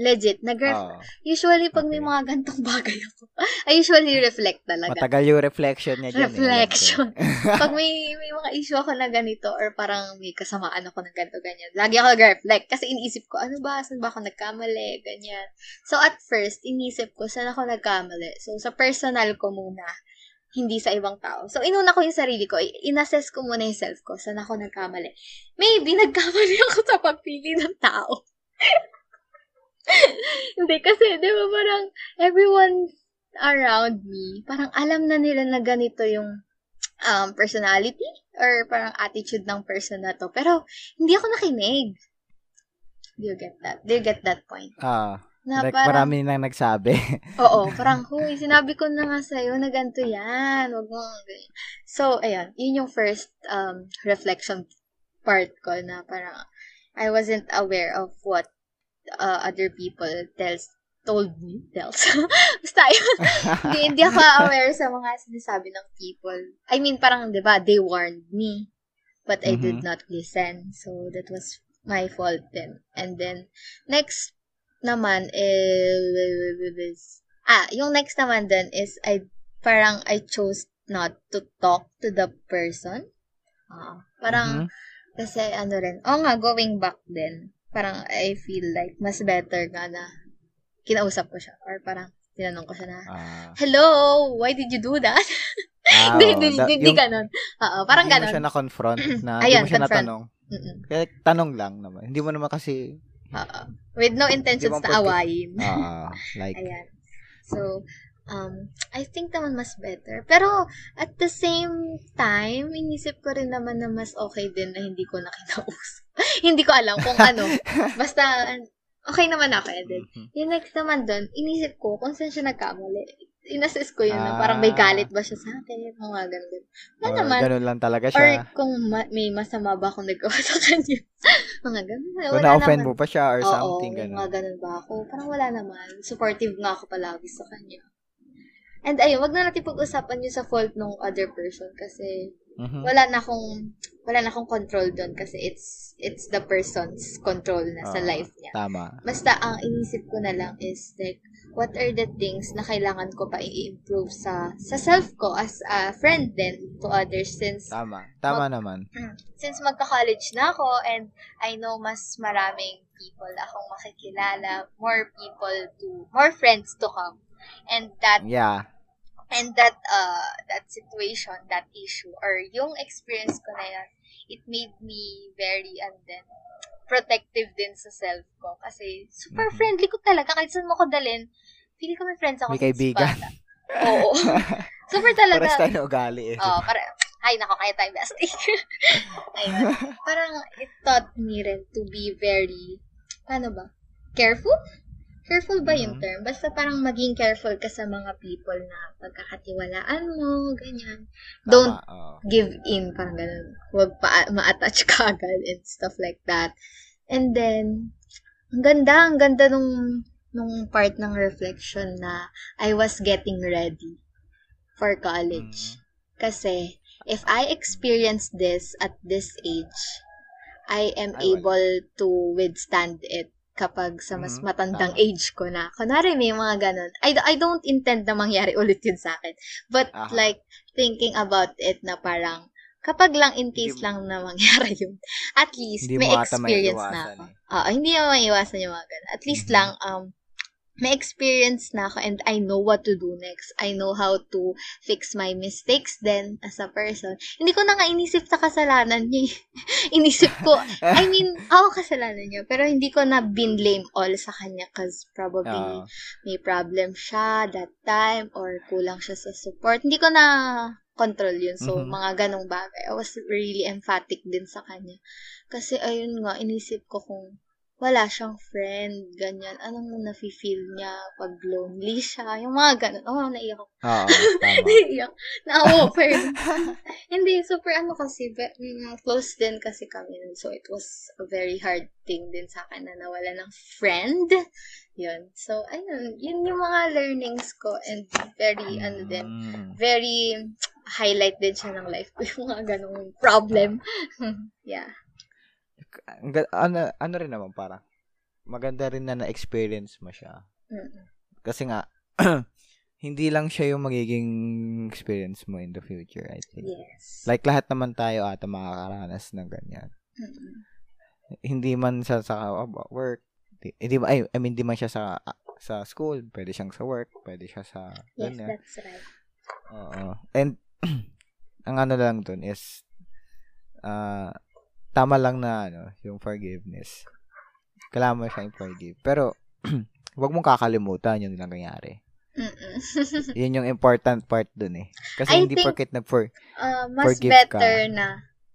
Legit. Nag Oo. Usually, pag may Okay. mga gantong bagay ako, I usually reflect talaga. Matagal yung reflection niya dyan. Reflection. Eh. alam ko. pag may, may mga issue ako na ganito or parang may kasamaan ako ng ganito, ganyan, lagi ako nag-reflect kasi iniisip ko, ano ba, saan ba ako nagkamali, ganyan. So, at first, iniisip ko, saan ako nagkamali? So, sa personal ko muna, hindi sa ibang tao. So, inuna ko yung sarili ko. Inassess ko muna yung self ko. Saan ako nagkamali? Maybe, nagkamali ako sa pagpili ng tao. hindi, kasi, di ba, parang everyone around me, parang alam na nila na ganito yung um, personality or parang attitude ng person na to. Pero, hindi ako nakinig. Do you get that? Do you get that point? Ah, Na like, parang, marami nang nagsabi. oo, parang, huy, sinabi ko na nga sa'yo na ganito yan. Wag mo, ganyan. So, ayan, yun yung first um, reflection part ko na parang, I wasn't aware of what uh, other people tells told me, tells. Basta yun. hindi, hindi ako aware sa mga sinasabi ng people. I mean, parang, di ba, they warned me, but I did Mhm. not listen. So, that was my fault then. And then, next naman is, ah, yung next naman then is, I, parang I chose not to talk to the person. Ah, parang, Mhm. kasi ano rin, oh nga, going back then, parang I feel like mas better nga na kinausap ko siya. Or parang tinanong ko siya na, Ah, Hello, why did you do that? Hindi, oo. hindi, hindi ganon. Oo, parang hindi mo siya na-confront na, Ayan, hindi mo siya confront. natanong. Mm-mm. Kaya tanong lang naman. Hindi mo naman kasi, Oo. With no intentions na awayin. ah, like, Ayan. So, um, I think naman mas better. Pero, at the same time, inisip ko rin naman na mas okay din na hindi ko na kinausap. hindi ko alam kung ano. Basta, okay naman ako, Eden. mhm. Yung next naman doon, inisip ko kung saan siya nagkamali. Inassess ko yun na Ah. parang may galit ba siya sa akin, mga ganun. Wala Or naman. ganun lang talaga Or siya. kung ma- may masama ba akong nagawa sa kanya. mga ganun. Wala Kung na-offend naman. mo pa siya or Oo, something, ganun. mga ganun ba ako? Parang wala naman. Supportive nga ako palagi sa kanya. And ayun, wag na natin pag-usapan yung sa fault ng other person kasi Mhm. wala na akong wala na akong control doon kasi it's it's the person's control na sa Oo, life niya. Tama. Basta ang inisip ko na lang is like what are the things na kailangan ko pa i-improve sa sa self ko as a friend din to others since Tama. Tama naman. since magka-college na ako and I know mas maraming people akong makikilala, more people to, more friends to come. And that, Yeah. And that, uh, that situation, that issue, or yung experience ko na yan, it made me very, and then, protective din sa self ko. Kasi, super Mhm. friendly ko talaga. Kahit saan mo ko dalhin, pili ko may friends ako. May kaibigan. Oo. super talaga. Pares tayo ugali eh. Oo, para, ay, nako, kaya tayo bestie. Ayun. Parang, it taught me rin to be very, paano ba? Careful? Careful ba yung Mhm. term? Basta parang maging careful ka sa mga people na pagkakatiwalaan mo, ganyan. Don't Tama, oo. give in, parang ganun. Huwag pa ma-attach ka agad and stuff like that. And then, ang ganda, ang ganda nung, nung part ng reflection na I was getting ready for college. Mhm. Kasi, if I experience this at this age, I am wala. able to withstand it kapag sa mas Mhm, matandang tama. age ko na. Kunwari, may mga ganun. I, I don't intend na mangyari ulit yun sa akin. But, Aha. like, thinking about it na parang, kapag lang in case Hindi- lang na mangyari yun, at least, may experience na ako. eh. Oo, hindi mo maiiwasan yung mga ganun. At least Mhm. lang, um, may experience na ako and I know what to do next. I know how to fix my mistakes then as a person. Hindi ko na nga inisip sa kasalanan niya. eh. inisip ko, I mean, ako kasalanan niya, pero hindi ko na binblame all sa kanya cause probably Oo. may problem siya that time or kulang siya sa support. Hindi ko na control yun. So, Mhm. mga ganong bagay. I was really emphatic din sa kanya. Kasi, ayun nga, inisip ko kung wala siyang friend, ganyan. Anong nafe-feel niya pag lonely siya? Yung mga ganun. Oh, naiyak ako. Oo, tama. naiyak. Na-offer. Hindi, super ano kasi, be- mm, close din kasi kami. So, it was a very hard thing din sa akin na nawala ng friend. Yun. So, ayun. Yun yung mga learnings ko and very, ano din, Mm. very highlight din siya ng life ko. Yung mga ganong problem. yeah. Ano, ano rin naman parang maganda rin na na-experience mo siya. Mm. Kasi nga, hindi lang siya yung magiging experience mo in the future, I think. Yes. Like, lahat naman tayo ata makakaranas ng ganyan. Mm. Hindi man sa, sa work, di, hindi ba, ay, I mean, di man siya sa sa school, pwede siyang sa work, pwede siya sa, Yes, ganyan. that's right. Oo. And, ang ano lang dun is, ah, tama lang na, ano, yung forgiveness. Kailangan mo siyang forgive. Pero, wag mong kakalimutan yung nangyayari. Mm-mm. Yun yung important part dun eh. Kasi I hindi think- porket nag-for, Ah, mas Forgive better ka. na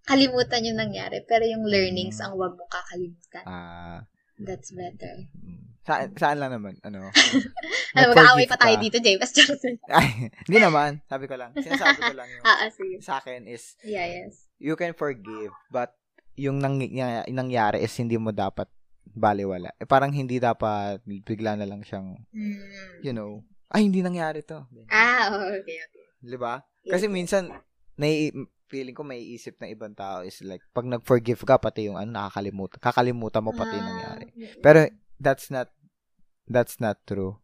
kalimutan yung nangyari, pero yung learnings Mm. ang wag mo kakalimutan. ah, That's better. mm, saan, saan lang naman, ano, Ano, mag-aaway pa tayo dito, James. Ay, hindi naman. Sabi ko lang. Sinasabi ko lang yung ah, ah, sige. sa akin is, Yeah, yes. you can forgive, but yung nang, yung nangyari is hindi mo dapat baliwala. Eh, parang hindi dapat bigla na lang siyang, Mm. you know, ay, hindi nangyari to. Ah, okay, okay. Di ba? Kasi minsan, nai feeling ko may isip ng ibang tao is like, pag nag-forgive ka, pati yung ano, nakakalimutan. Kakalimutan mo pati yung nangyari. Ah, Pero, that's not, that's not true.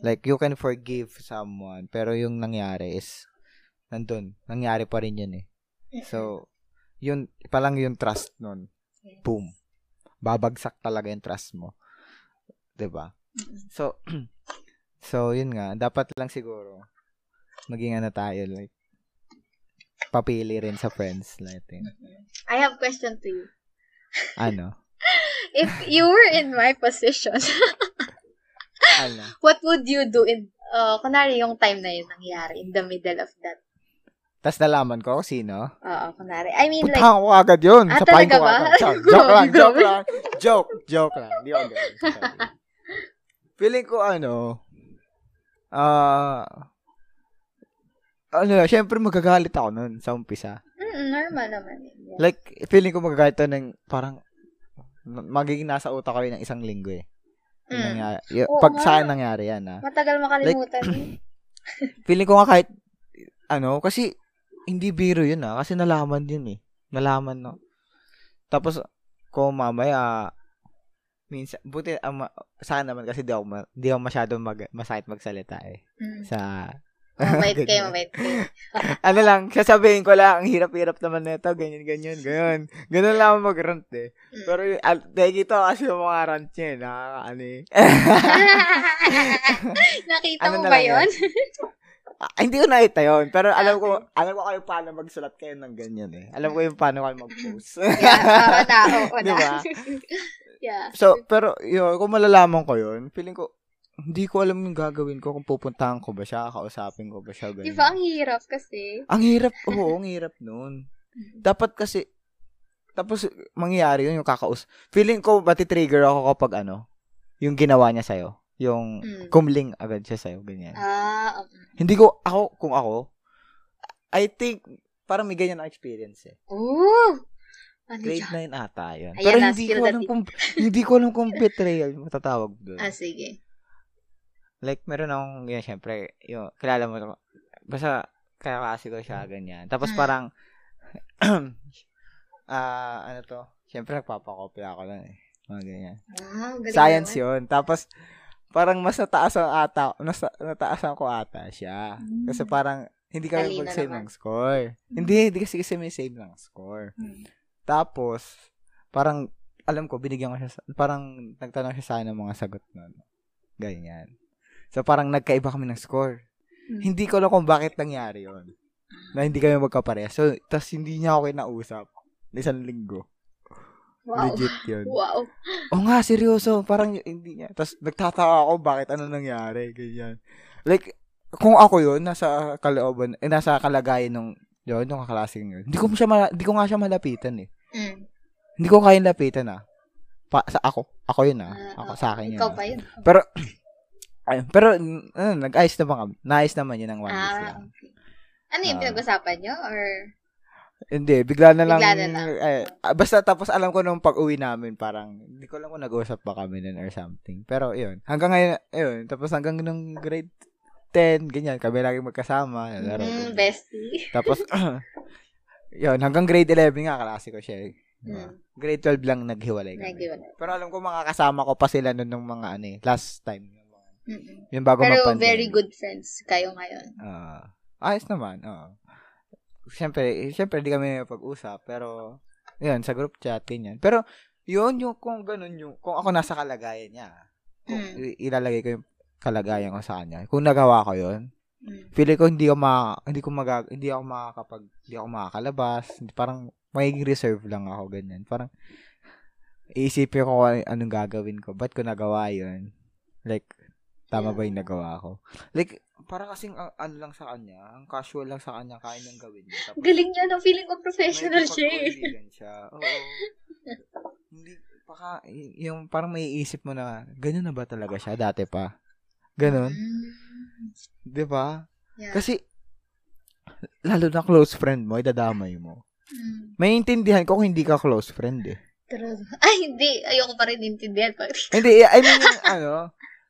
Like, you can forgive someone, pero yung nangyari is, nandun. Nangyari pa rin yun eh. So, yun, palang yung trust nun. Boom. Babagsak talaga yung trust mo. 'Di ba? So, so, yun nga. Dapat lang siguro, maging ano tayo, like, papili rin sa friends natin. I have question to you. Ano? If you were in my position, Ano? what would you do in, uh, kunwari yung time na yun nangyari, in the middle of that? Tapos nalaman ko kung sino. Oo, kunwari. I mean, like, Puntahan ko agad yun. Ah, ko talaga ba? agad. Joke lang, joke lang. Joke, joke lang. Hindi ako ganun. Feeling ko ano, ah, ano, syempre magagalit ako nun sa umpisa. mm, normal naman. Yeah. Like, feeling ko magagalit ako ng parang magiging nasa utak ko ng isang linggo eh. Yung Mm. nangyari, y- Oo pag nga. saan nangyari yan ah. Matagal makalimutan. yun. Feeling ko nga kahit, ano, kasi hindi biro yun ah. Kasi nalaman yun eh. Nalaman no. Tapos, kung mamaya, minsan, buti, um, sa akin naman kasi di ako, ma- di ako masyadong mag, masakit magsalita eh. Mm. Sa, Mabait kayo, mabait kayo. ano lang, sasabihin ko lang, ang hirap-hirap naman nito, ganyan, ganyan, ganyan. Ganun lang mag-rant eh. Mm. Pero, al- dahil ito kasi yung mga rant niya, eh, nakakaano eh. Nakita Ano mo ba yun? Ah, hindi ko nakita yun. Pero alam ko, alam ko kayo paano magsulat kayo ng ganyan eh. Alam ko yung paano kayo mag-post. yeah, oo na, oo na. Di ba? yeah. so, pero yun, kung malalaman ko yun, feeling ko, hindi ko alam yung gagawin ko kung pupuntahan ko ba siya, kausapin ko ba siya, ganyan. Di ba ang hirap kasi? Ang hirap, oo, ang hirap nun. Dapat kasi, tapos mangyayari yun, yung kakaus. Feeling ko, matitrigger ako kapag ano, yung ginawa niya sa'yo. Yung Mm. kumling agad siya sa'yo, ganyan. Ah, um, Hindi ko, ako, kung ako, I think, parang may ganyan na experience eh. ooh! Ano Grade yan? 9 ata yun. Ayan Pero hindi ko alam kung, hindi ko alam kung betrayal matatawag doon. Ah, sige. Like, meron akong, yun, syempre, yung, kilala mo, basta, kaya kasi ko siya, ganyan. Tapos Mm. parang, ah, ano to, syempre, nagpapakopya ako lang eh. Mga ganyan. Ah, galing Science naman. yun. Tapos, parang mas nataas ang ata, mas nataasan ko ata siya. Kasi Mm. parang, hindi kami Talino mag-save naman. ng score. Hindi, hindi kasi kasi may save ng score. Hmm. Tapos, parang, alam ko, binigyan ko siya, sa, parang, nagtanong siya sa akin ng mga sagot nun. Ganyan. So, parang nagkaiba kami ng score. Hmm. Hindi ko alam kung bakit nangyari yon Na hindi kami magkapareha. So, tas hindi niya ako kinausap. Isang linggo. Wow. Legit yun. Wow. Oo nga, seryoso. Parang hindi niya. Tapos nagtatawa ako bakit ano nangyari. Ganyan. Like, kung ako yun, nasa kalooban, eh, nasa kalagayan nung, yun, nung kaklaseng yun. Hindi ko siya, ma- hindi ko nga siya malapitan eh. Mm. Hindi ko kayang lapitan ah. Pa, sa ako. Ako yun ah. Ah, ako sa akin yun. Ikaw ah. pa yun. Pero, ay, pero, ano, nag-ayos naman kami. Naayos naman yun ng one week Ah, lang. okay. Ano yung Ah. pinag-usapan nyo? Or, Hindi, bigla na lang. Bigla na lang. eh, basta tapos alam ko nung pag-uwi namin, parang, hindi ko alam kung nag-usap ba kami nun or something. Pero, yun. Hanggang ngayon, yun. Tapos hanggang nung grade 10, ganyan, kami lagi magkasama. Laro, mm, bestie? Tapos, yun, hanggang grade 11 nga, klase ko siya. eh. Mm. Grade 12 lang naghiwalay kami. Nag-iwalay. Pero alam ko makakasama ko pa sila nun nung mga ano eh, last time. Yung, mga- yung bago Pero mag-pandemic. very good friends kayo ngayon. Ah, ayos naman, oo. Siyempre, siyempre di kami pag-usap, pero yun, sa group chat, ganyan. Pero, yun, yung kung ganun yung, kung ako nasa kalagayan niya, kung Mm. ilalagay ko yung kalagayan ko sa kanya, kung nagawa ko yun, Mm. feeling ko hindi ko ma, hindi ko magag, hindi ako makakapag, hindi ako makakalabas, hindi, parang magiging reserve lang ako, ganyan. Parang, iisipin ko anong gagawin ko. Ba't ko nagawa yun? Like, tama ba yung nagawa ko? Like, para kasing ang ano lang sa kanya, ang casual lang sa kanya, kaya niyang gawin niya. Tapos, Galing niya, no? Feeling ko professional siya eh. siya. Oo. Hindi, baka, y- yung parang may isip mo na, ganyan na ba talaga siya dati pa? Ganon. Mm. Di ba? Yeah. Kasi, lalo na close friend mo, idadamay mo. Mm. May intindihan ko kung hindi ka close friend eh. True. Ay, hindi. Ayoko pa rin intindihan. Hindi, I mean yung ano,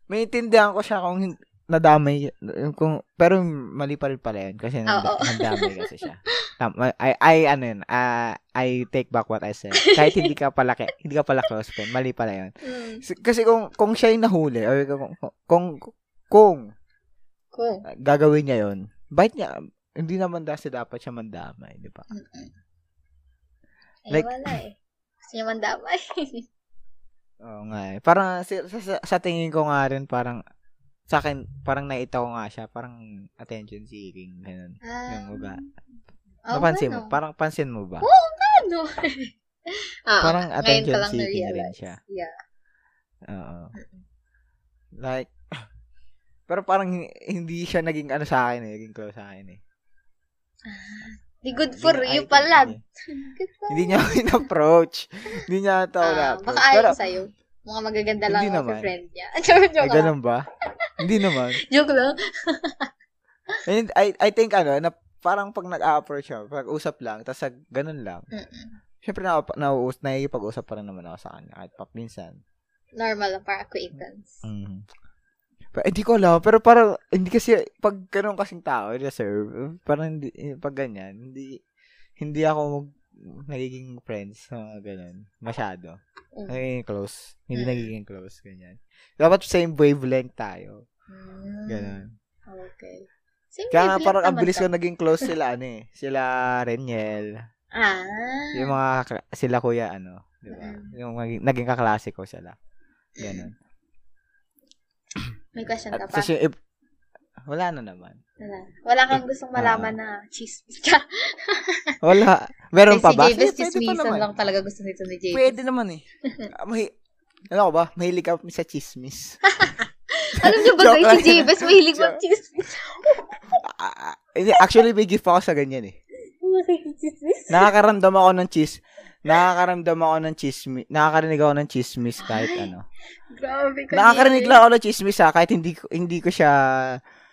may intindihan ko siya kung nadamay, kung, pero mali pa rin pala yun kasi nanda, Oo. nadamay kasi siya. Tama, I, I, ano yun, ah, I take back what I said. Kahit hindi ka pala, hindi ka pala close friend, mali pala yun. Mm. Kasi kung, kung siya yung nahuli, or kung, kung, kung Cool. ah, gagawin niya yun, bait niya, hindi naman kasi dapat siya mandamay, di ba? Like- wala eh. Gusto niya mandamay. Oo nga eh. Parang sa, sa, sa tingin ko nga rin parang sa akin parang naita ko nga siya parang attention seeking ganun. ah, Yung uga. oo Napansin mo? no? Parang pansin mo ba? Ano? ah, Parang attention seeking rin siya. Yeah. Oo. Like pero parang hin- hindi siya naging ano sa akin eh, naging close sa akin eh. Di good for Hindi- you ay, pala. Hindi, niya ako in-approach. hindi niya ito Ah, na-approach. baka Pero, ayaw sa'yo. Mga magaganda lang ang naman. friend niya. joke, ay, joke lang. ganun ba? hindi naman. Joke lang. And I, I think ano, na parang pag nag-approach siya, pag usap lang, tapos ganun lang, Mm-mm. Siyempre, na, na, nakikipag-usap pa rin naman ako sa kanya kahit pa minsan. Normal lang, para acquaintance. Mm. Pero, hindi ko alam. Pero parang, hindi kasi, pag ganun kasing tao, reserve, parang hindi, eh, pag ganyan, hindi, hindi ako mag, nagiging friends sa mga ganun. Masyado. Mm. Nagiging close. Hindi Mm. nagiging close. Ganyan. Dapat same wavelength tayo. Mm. Ganun. Okay. Same Kaya nga wavelength parang ang bilis ko naging close sila, ano eh. Sila Reniel. Ah. Yung mga, sila kuya, ano. Di ba? Mm. Yung naging, naging kaklase ko sila. Ganun. May question ka At pa? sa si- if- wala na naman. Wala. Wala kang gustong malaman na chismis ka. Wala. Meron pa si ba? Javis pwede pa chismisan lang talaga gusto nito ni Javis. Pwede naman eh. Ah, Mahi- ano ko ba? Mahilig ka sa chismis. Alam niyo ba guys, si Javis mahilig Joke. mag-chismis. Ah, actually, may gift ako sa ganyan eh. Nakakaramdam ako ng chis. Nakakaramdam ako ng chismis. Nakakarinig ako ng chismis kahit Ay, ano. Grabe ka. Nakakarinig lang ako ng chismis ha, kahit hindi ko hindi ko siya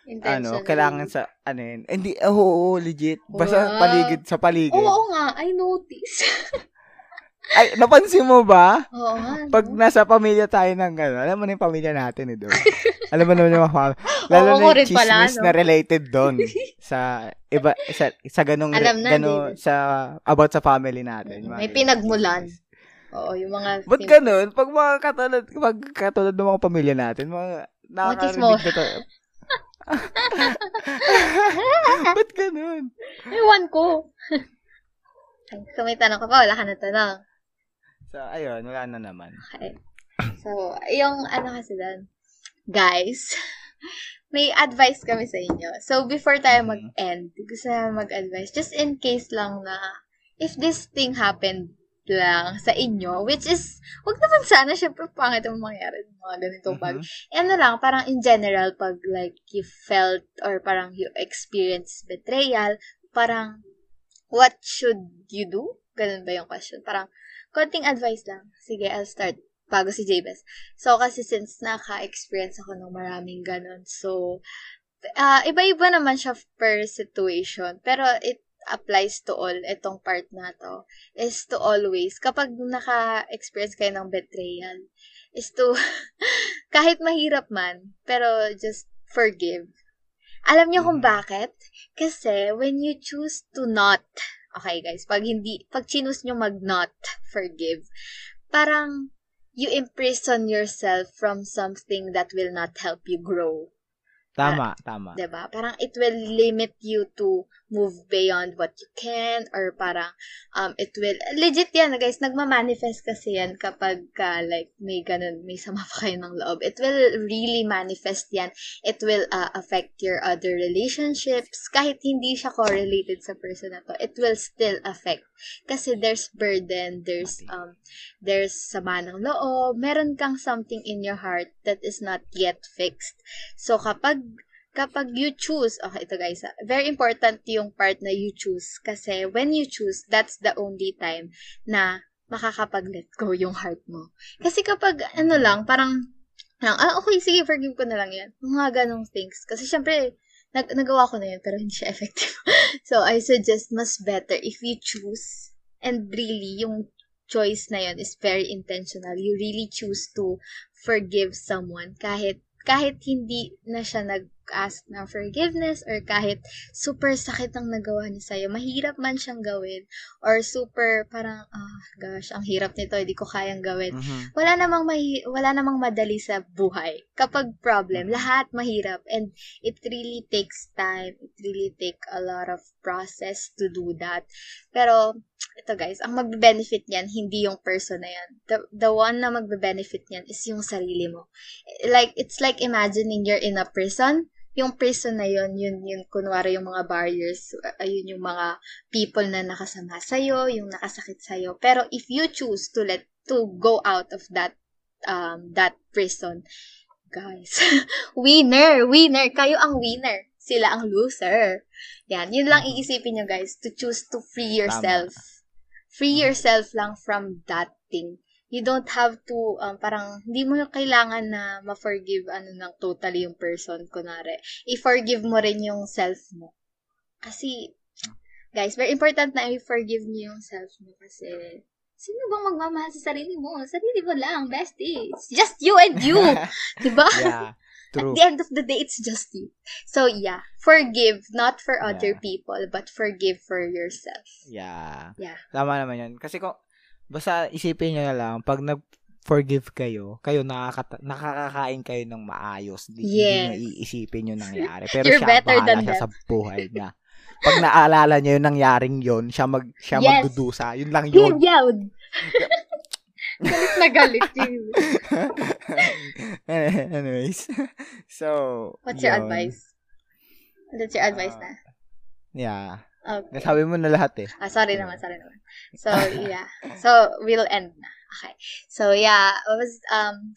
ano, kailangan sa ano yun. Hindi, oo, oo, legit. Basta Wow. paligid sa paligid. Oo, oo nga, I notice. Ay, napansin mo ba? Oo nga. Pag nasa pamilya tayo ng gano'n, alam mo na yung pamilya natin eh, doon. alam mo naman yung mga Lalo Oo, na yung rin pala, chismis no? na related doon. sa, iba, sa, sa ganong, Alam na, gano, sa, about sa family natin. May pinagmulan. chismis. Oo, yung mga... Ba't ganun? Pag mga katulad, pag katulad ng mga pamilya natin, mga nakakarinig na to. Ba't ganun? Ewan ko. so, may tanong ka pa, wala ka na tanong. So, ayun, wala na naman. Okay. So, yung ano kasi doon, guys, may advice kami sa inyo. So, before tayo Mhm. mag-end, gusto namin mag-advise, just in case lang na, if this thing happened lang sa inyo, which is, wag naman sana, syempre, pangit ang mangyari ng mga ganitong bag. Mhm. Ano lang, parang in general, pag like, you felt, or parang you experienced betrayal, parang, what should you do? Ganun ba yung question? Parang, konting advice lang. Sige, I'll start. bago si Jabez. So, kasi since naka-experience ako ng maraming ganun, so, uh, iba-iba naman siya per situation. Pero it applies to all, itong part na to, is to always, kapag naka-experience kayo ng betrayal, is to, kahit mahirap man, pero just forgive. Alam niyo kung mm. bakit? Kasi when you choose to not, okay guys, pag hindi, pag chinus nyo mag not forgive, parang you imprison yourself from something that will not help you grow. Tama, uh, tama. 'Di ba? Parang it will limit you to move beyond what you can or parang um it will legit yan guys. Nagma-manifest kasi yan kapag ka, like may ganun may sama pa kayo ng loob. It will really manifest yan. It will uh, affect your other relationships. Kahit hindi siya correlated sa person na to it will still affect. Kasi there's burden there's um there's sama ng loob. Meron kang something in your heart that is not yet fixed so kapag kapag you choose, okay, ito guys, ah, very important yung part na you choose. Kasi when you choose, that's the only time na makakapag-let go yung heart mo. Kasi kapag, ano lang, parang, lang, ah, okay, sige, forgive ko na lang yan. Mga ganong things. Kasi syempre, nag nagawa ko na yun, pero hindi siya effective. so, I suggest mas better if you choose, and really, yung choice na yun is very intentional. You really choose to forgive someone kahit kahit hindi na siya nag-ask ng forgiveness or kahit super sakit ang nagawa niya sa'yo, mahirap man siyang gawin or super parang, ah, oh, gosh, ang hirap nito, hindi ko kayang gawin. Mm-hmm. Wala namang mahi- wala namang madali sa buhay. Kapag problem, mm-hmm. lahat mahirap and it really takes time. It really take a lot of process to do that. Pero ito guys, ang magbe-benefit niyan, hindi yung person na yan. The, the one na magbe-benefit niyan is yung sarili mo. Like, it's like imagining you're in a prison. Yung prison na yun, yun, yun, kunwari yung mga barriers, ayun yung mga people na nakasama sa'yo, yung nakasakit sa'yo. Pero if you choose to let, to go out of that, um, that prison, guys, winner, winner, kayo ang winner sila ang loser. Yan, yun lang mm-hmm. iisipin nyo guys, to choose to free yourself. Tama free yourself lang from that thing. You don't have to, um, parang, hindi mo kailangan na ma-forgive, ano, ng totally yung person, kunwari. I-forgive mo rin yung self mo. Kasi, guys, very important na i-forgive niyo yung self mo kasi, sino bang magmamahal sa sarili mo? Sarili mo lang, bestie. It's just you and you. diba? Yeah. True. At the end of the day, it's just you. So, yeah. Forgive, not for other yeah. people, but forgive for yourself. Yeah. Yeah. Tama naman yun. Kasi kung, basta isipin nyo na lang, pag nag, forgive kayo, kayo nakakata- nakakakain kayo ng maayos. Di, yes. Hindi nyo iisipin yung nangyari. Pero You're siya, better than siya sa buhay niya. Pag naalala niya yung nangyaring yon siya mag siya yes. magdudusa. Yun lang yun. Yun, galit na galit yun. Anyways. So, What's yun. your advice? That's your advice uh, na? Yeah. Okay. Nasabi mo na lahat eh. Ah, sorry naman, sorry naman. So, yeah. So, we'll end na. Okay. So, yeah. I was, um,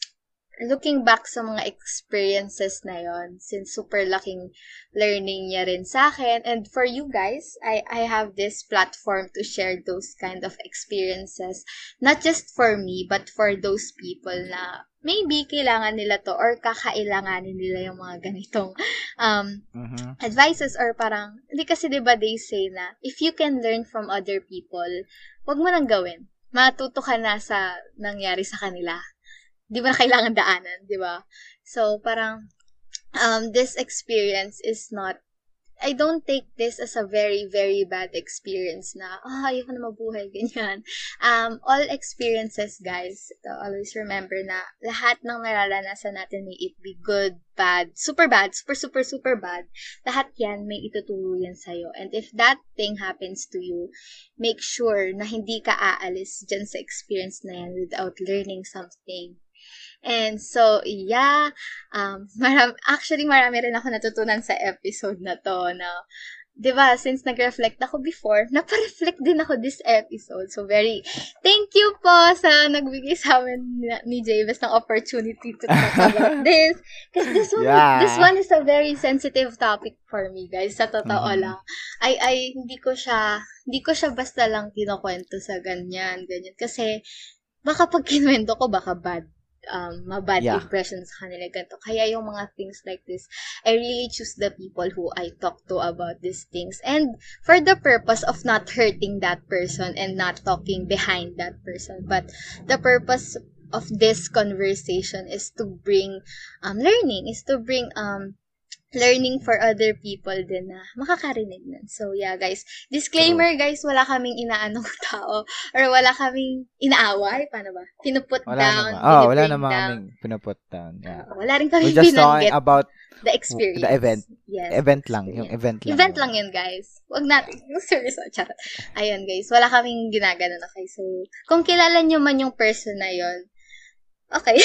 looking back sa mga experiences na yon since super laking learning niya rin sa akin and for you guys I I have this platform to share those kind of experiences not just for me but for those people na maybe kailangan nila to or kakailanganin nila yung mga ganitong um mm-hmm. advices or parang hindi kasi 'di ba they say na if you can learn from other people wag mo nang gawin matuto ka na sa nangyari sa kanila di ba kailangan daanan, di ba? So, parang, um, this experience is not, I don't take this as a very, very bad experience na, ah, oh, ayoko na mabuhay, ganyan. Um, all experiences, guys, to always remember na lahat ng nararanasan natin, may it be good, bad, super bad, super, super, super bad, lahat yan may ituturo yan sa'yo. And if that thing happens to you, make sure na hindi ka aalis dyan sa experience na yan without learning something And so, yeah, um, marami, actually marami rin ako natutunan sa episode na to na, di ba, since nag-reflect ako before, napareflect din ako this episode. So, very, thank you po sa nagbigay sa amin ni Javis ng opportunity to talk about this. Because this one, yeah. this one is a very sensitive topic for me, guys. Sa totoo mm-hmm. lang. Ay, ay, hindi ko siya, hindi ko siya basta lang kinukwento sa ganyan, ganyan. Kasi, baka pag kinwento ko, baka bad um, mabad Yeah. impressions sa kanila ganito. Kaya yung mga things like this, I really choose the people who I talk to about these things. And for the purpose of not hurting that person and not talking behind that person. But the purpose of this conversation is to bring um, learning, is to bring um, learning for other people din na makakarinig nun. So, yeah, guys. Disclaimer, guys, wala kaming inaanong tao or wala kaming inaaway. Paano ba? Pinuput Wala down. naman. Oh, wala naman kaming pinuput down. Yeah. Wala rin We're kami just talking about the experience. the event. Yes. event lang. Yung event lang. Event lang yun, guys. Wag natin. Seryoso, charot. Ayun, guys. Wala kaming ginaganon. Okay, so, kung kilala nyo man yung person na yun, okay.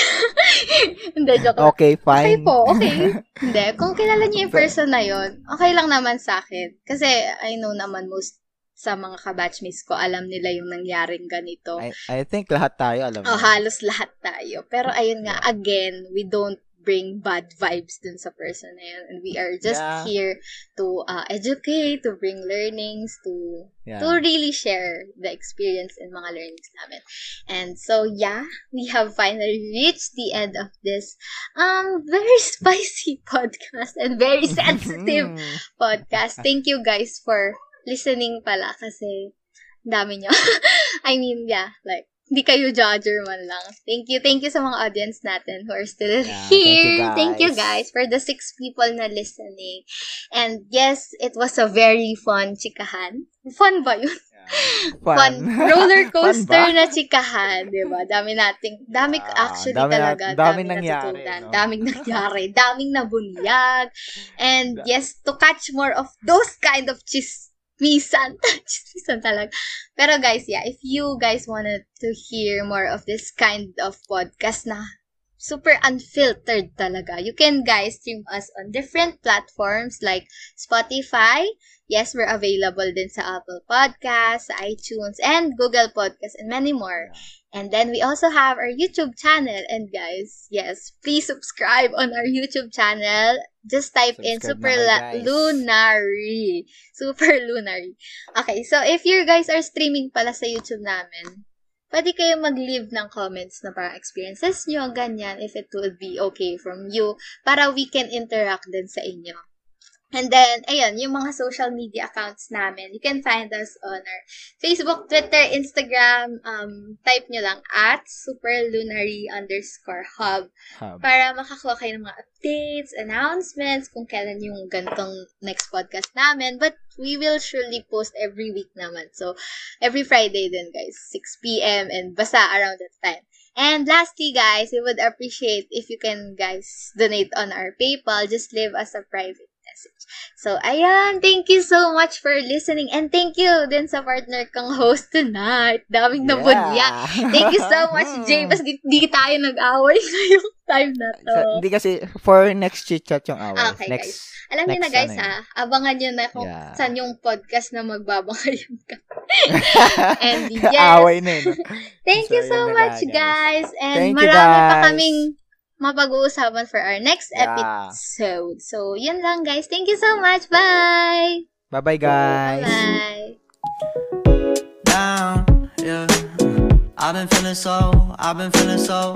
Hindi, joke lang. Okay, Okay fine. po, okay. Hindi, kung kilala niyo yung person na yon, okay lang naman sa akin. Kasi I know naman most sa mga kabatchmates ko, alam nila yung nangyaring ganito. I, I think lahat tayo alam Oh, halos lahat tayo. Pero ayun nga, again, we don't bring bad vibes dun sa person na yun. And we are just Yeah. here to uh, educate, to bring learnings, to Yeah. to really share the experience and mga learnings namin. And so, yeah, we have finally reached the end of this um very spicy podcast and very sensitive podcast. Thank you guys for listening pala kasi dami nyo. I mean, yeah, like, hindi kayo judger man lang. Thank you. Thank you sa mga audience natin who are still Yeah, thank here. you, Thank you guys. guys for the six people na listening. And yes, it was a very fun chikahan. Fun ba yun? Yeah. Fun. Roller coaster Fun na chikahan, di ba? Dami nating, dami Ah, actually dami na- talaga. daming nangyari, no? Daming nangyari. daming nabunyag. And yes, to catch more of those kind of chismisan. chismisan talaga. Pero guys, yeah, if you guys wanted to hear more of this kind of podcast na super unfiltered talaga, you can guys stream us on different platforms like Spotify. Yes, we're available din sa Apple Podcasts, iTunes, and Google Podcasts, and many more. And then we also have our YouTube channel. And guys, yes, please subscribe on our YouTube channel. Just type in Subscribe Super na. Lunary. Super Lunary. Okay, so if you guys are streaming pala sa YouTube namin, pwede kayo mag-leave ng comments na parang experiences nyo, ganyan, if it would be okay from you, para we can interact din sa inyo. And then, ayun, yung mga social media accounts namin, you can find us on our Facebook, Twitter, Instagram, um, type nyo lang at superlunary underscore hub Hub. para makakuha kayo ng mga updates, announcements, kung kailan yung gantong next podcast namin. But we will surely post every week naman. So, every Friday din, guys. 6 p.m. and basta around that time. And lastly, guys, we would appreciate if you can, guys, donate on our PayPal. Just leave us a private message. So, ayan. Thank you so much for listening. And thank you din sa partner kang host tonight. Daming nabunya. Thank you so much, Jay. Mas di, di tayo nag-away ngayong time na to. Hindi kasi, for next chit-chat yung away. Okay, next, Alam niyo na guys ano ha, abangan niyo na kung Yeah. saan yung podcast na magbabangayan ka. And yes, away na yun. thank So, you so na much nga, guys. And Thank marami pa guys. kaming mapag-uusapan for our next Yeah. episode. So, yun lang guys. Thank you so much. Bye! Bye-bye, guys. Bye! down, yeah. I've been feeling so, I've been feeling so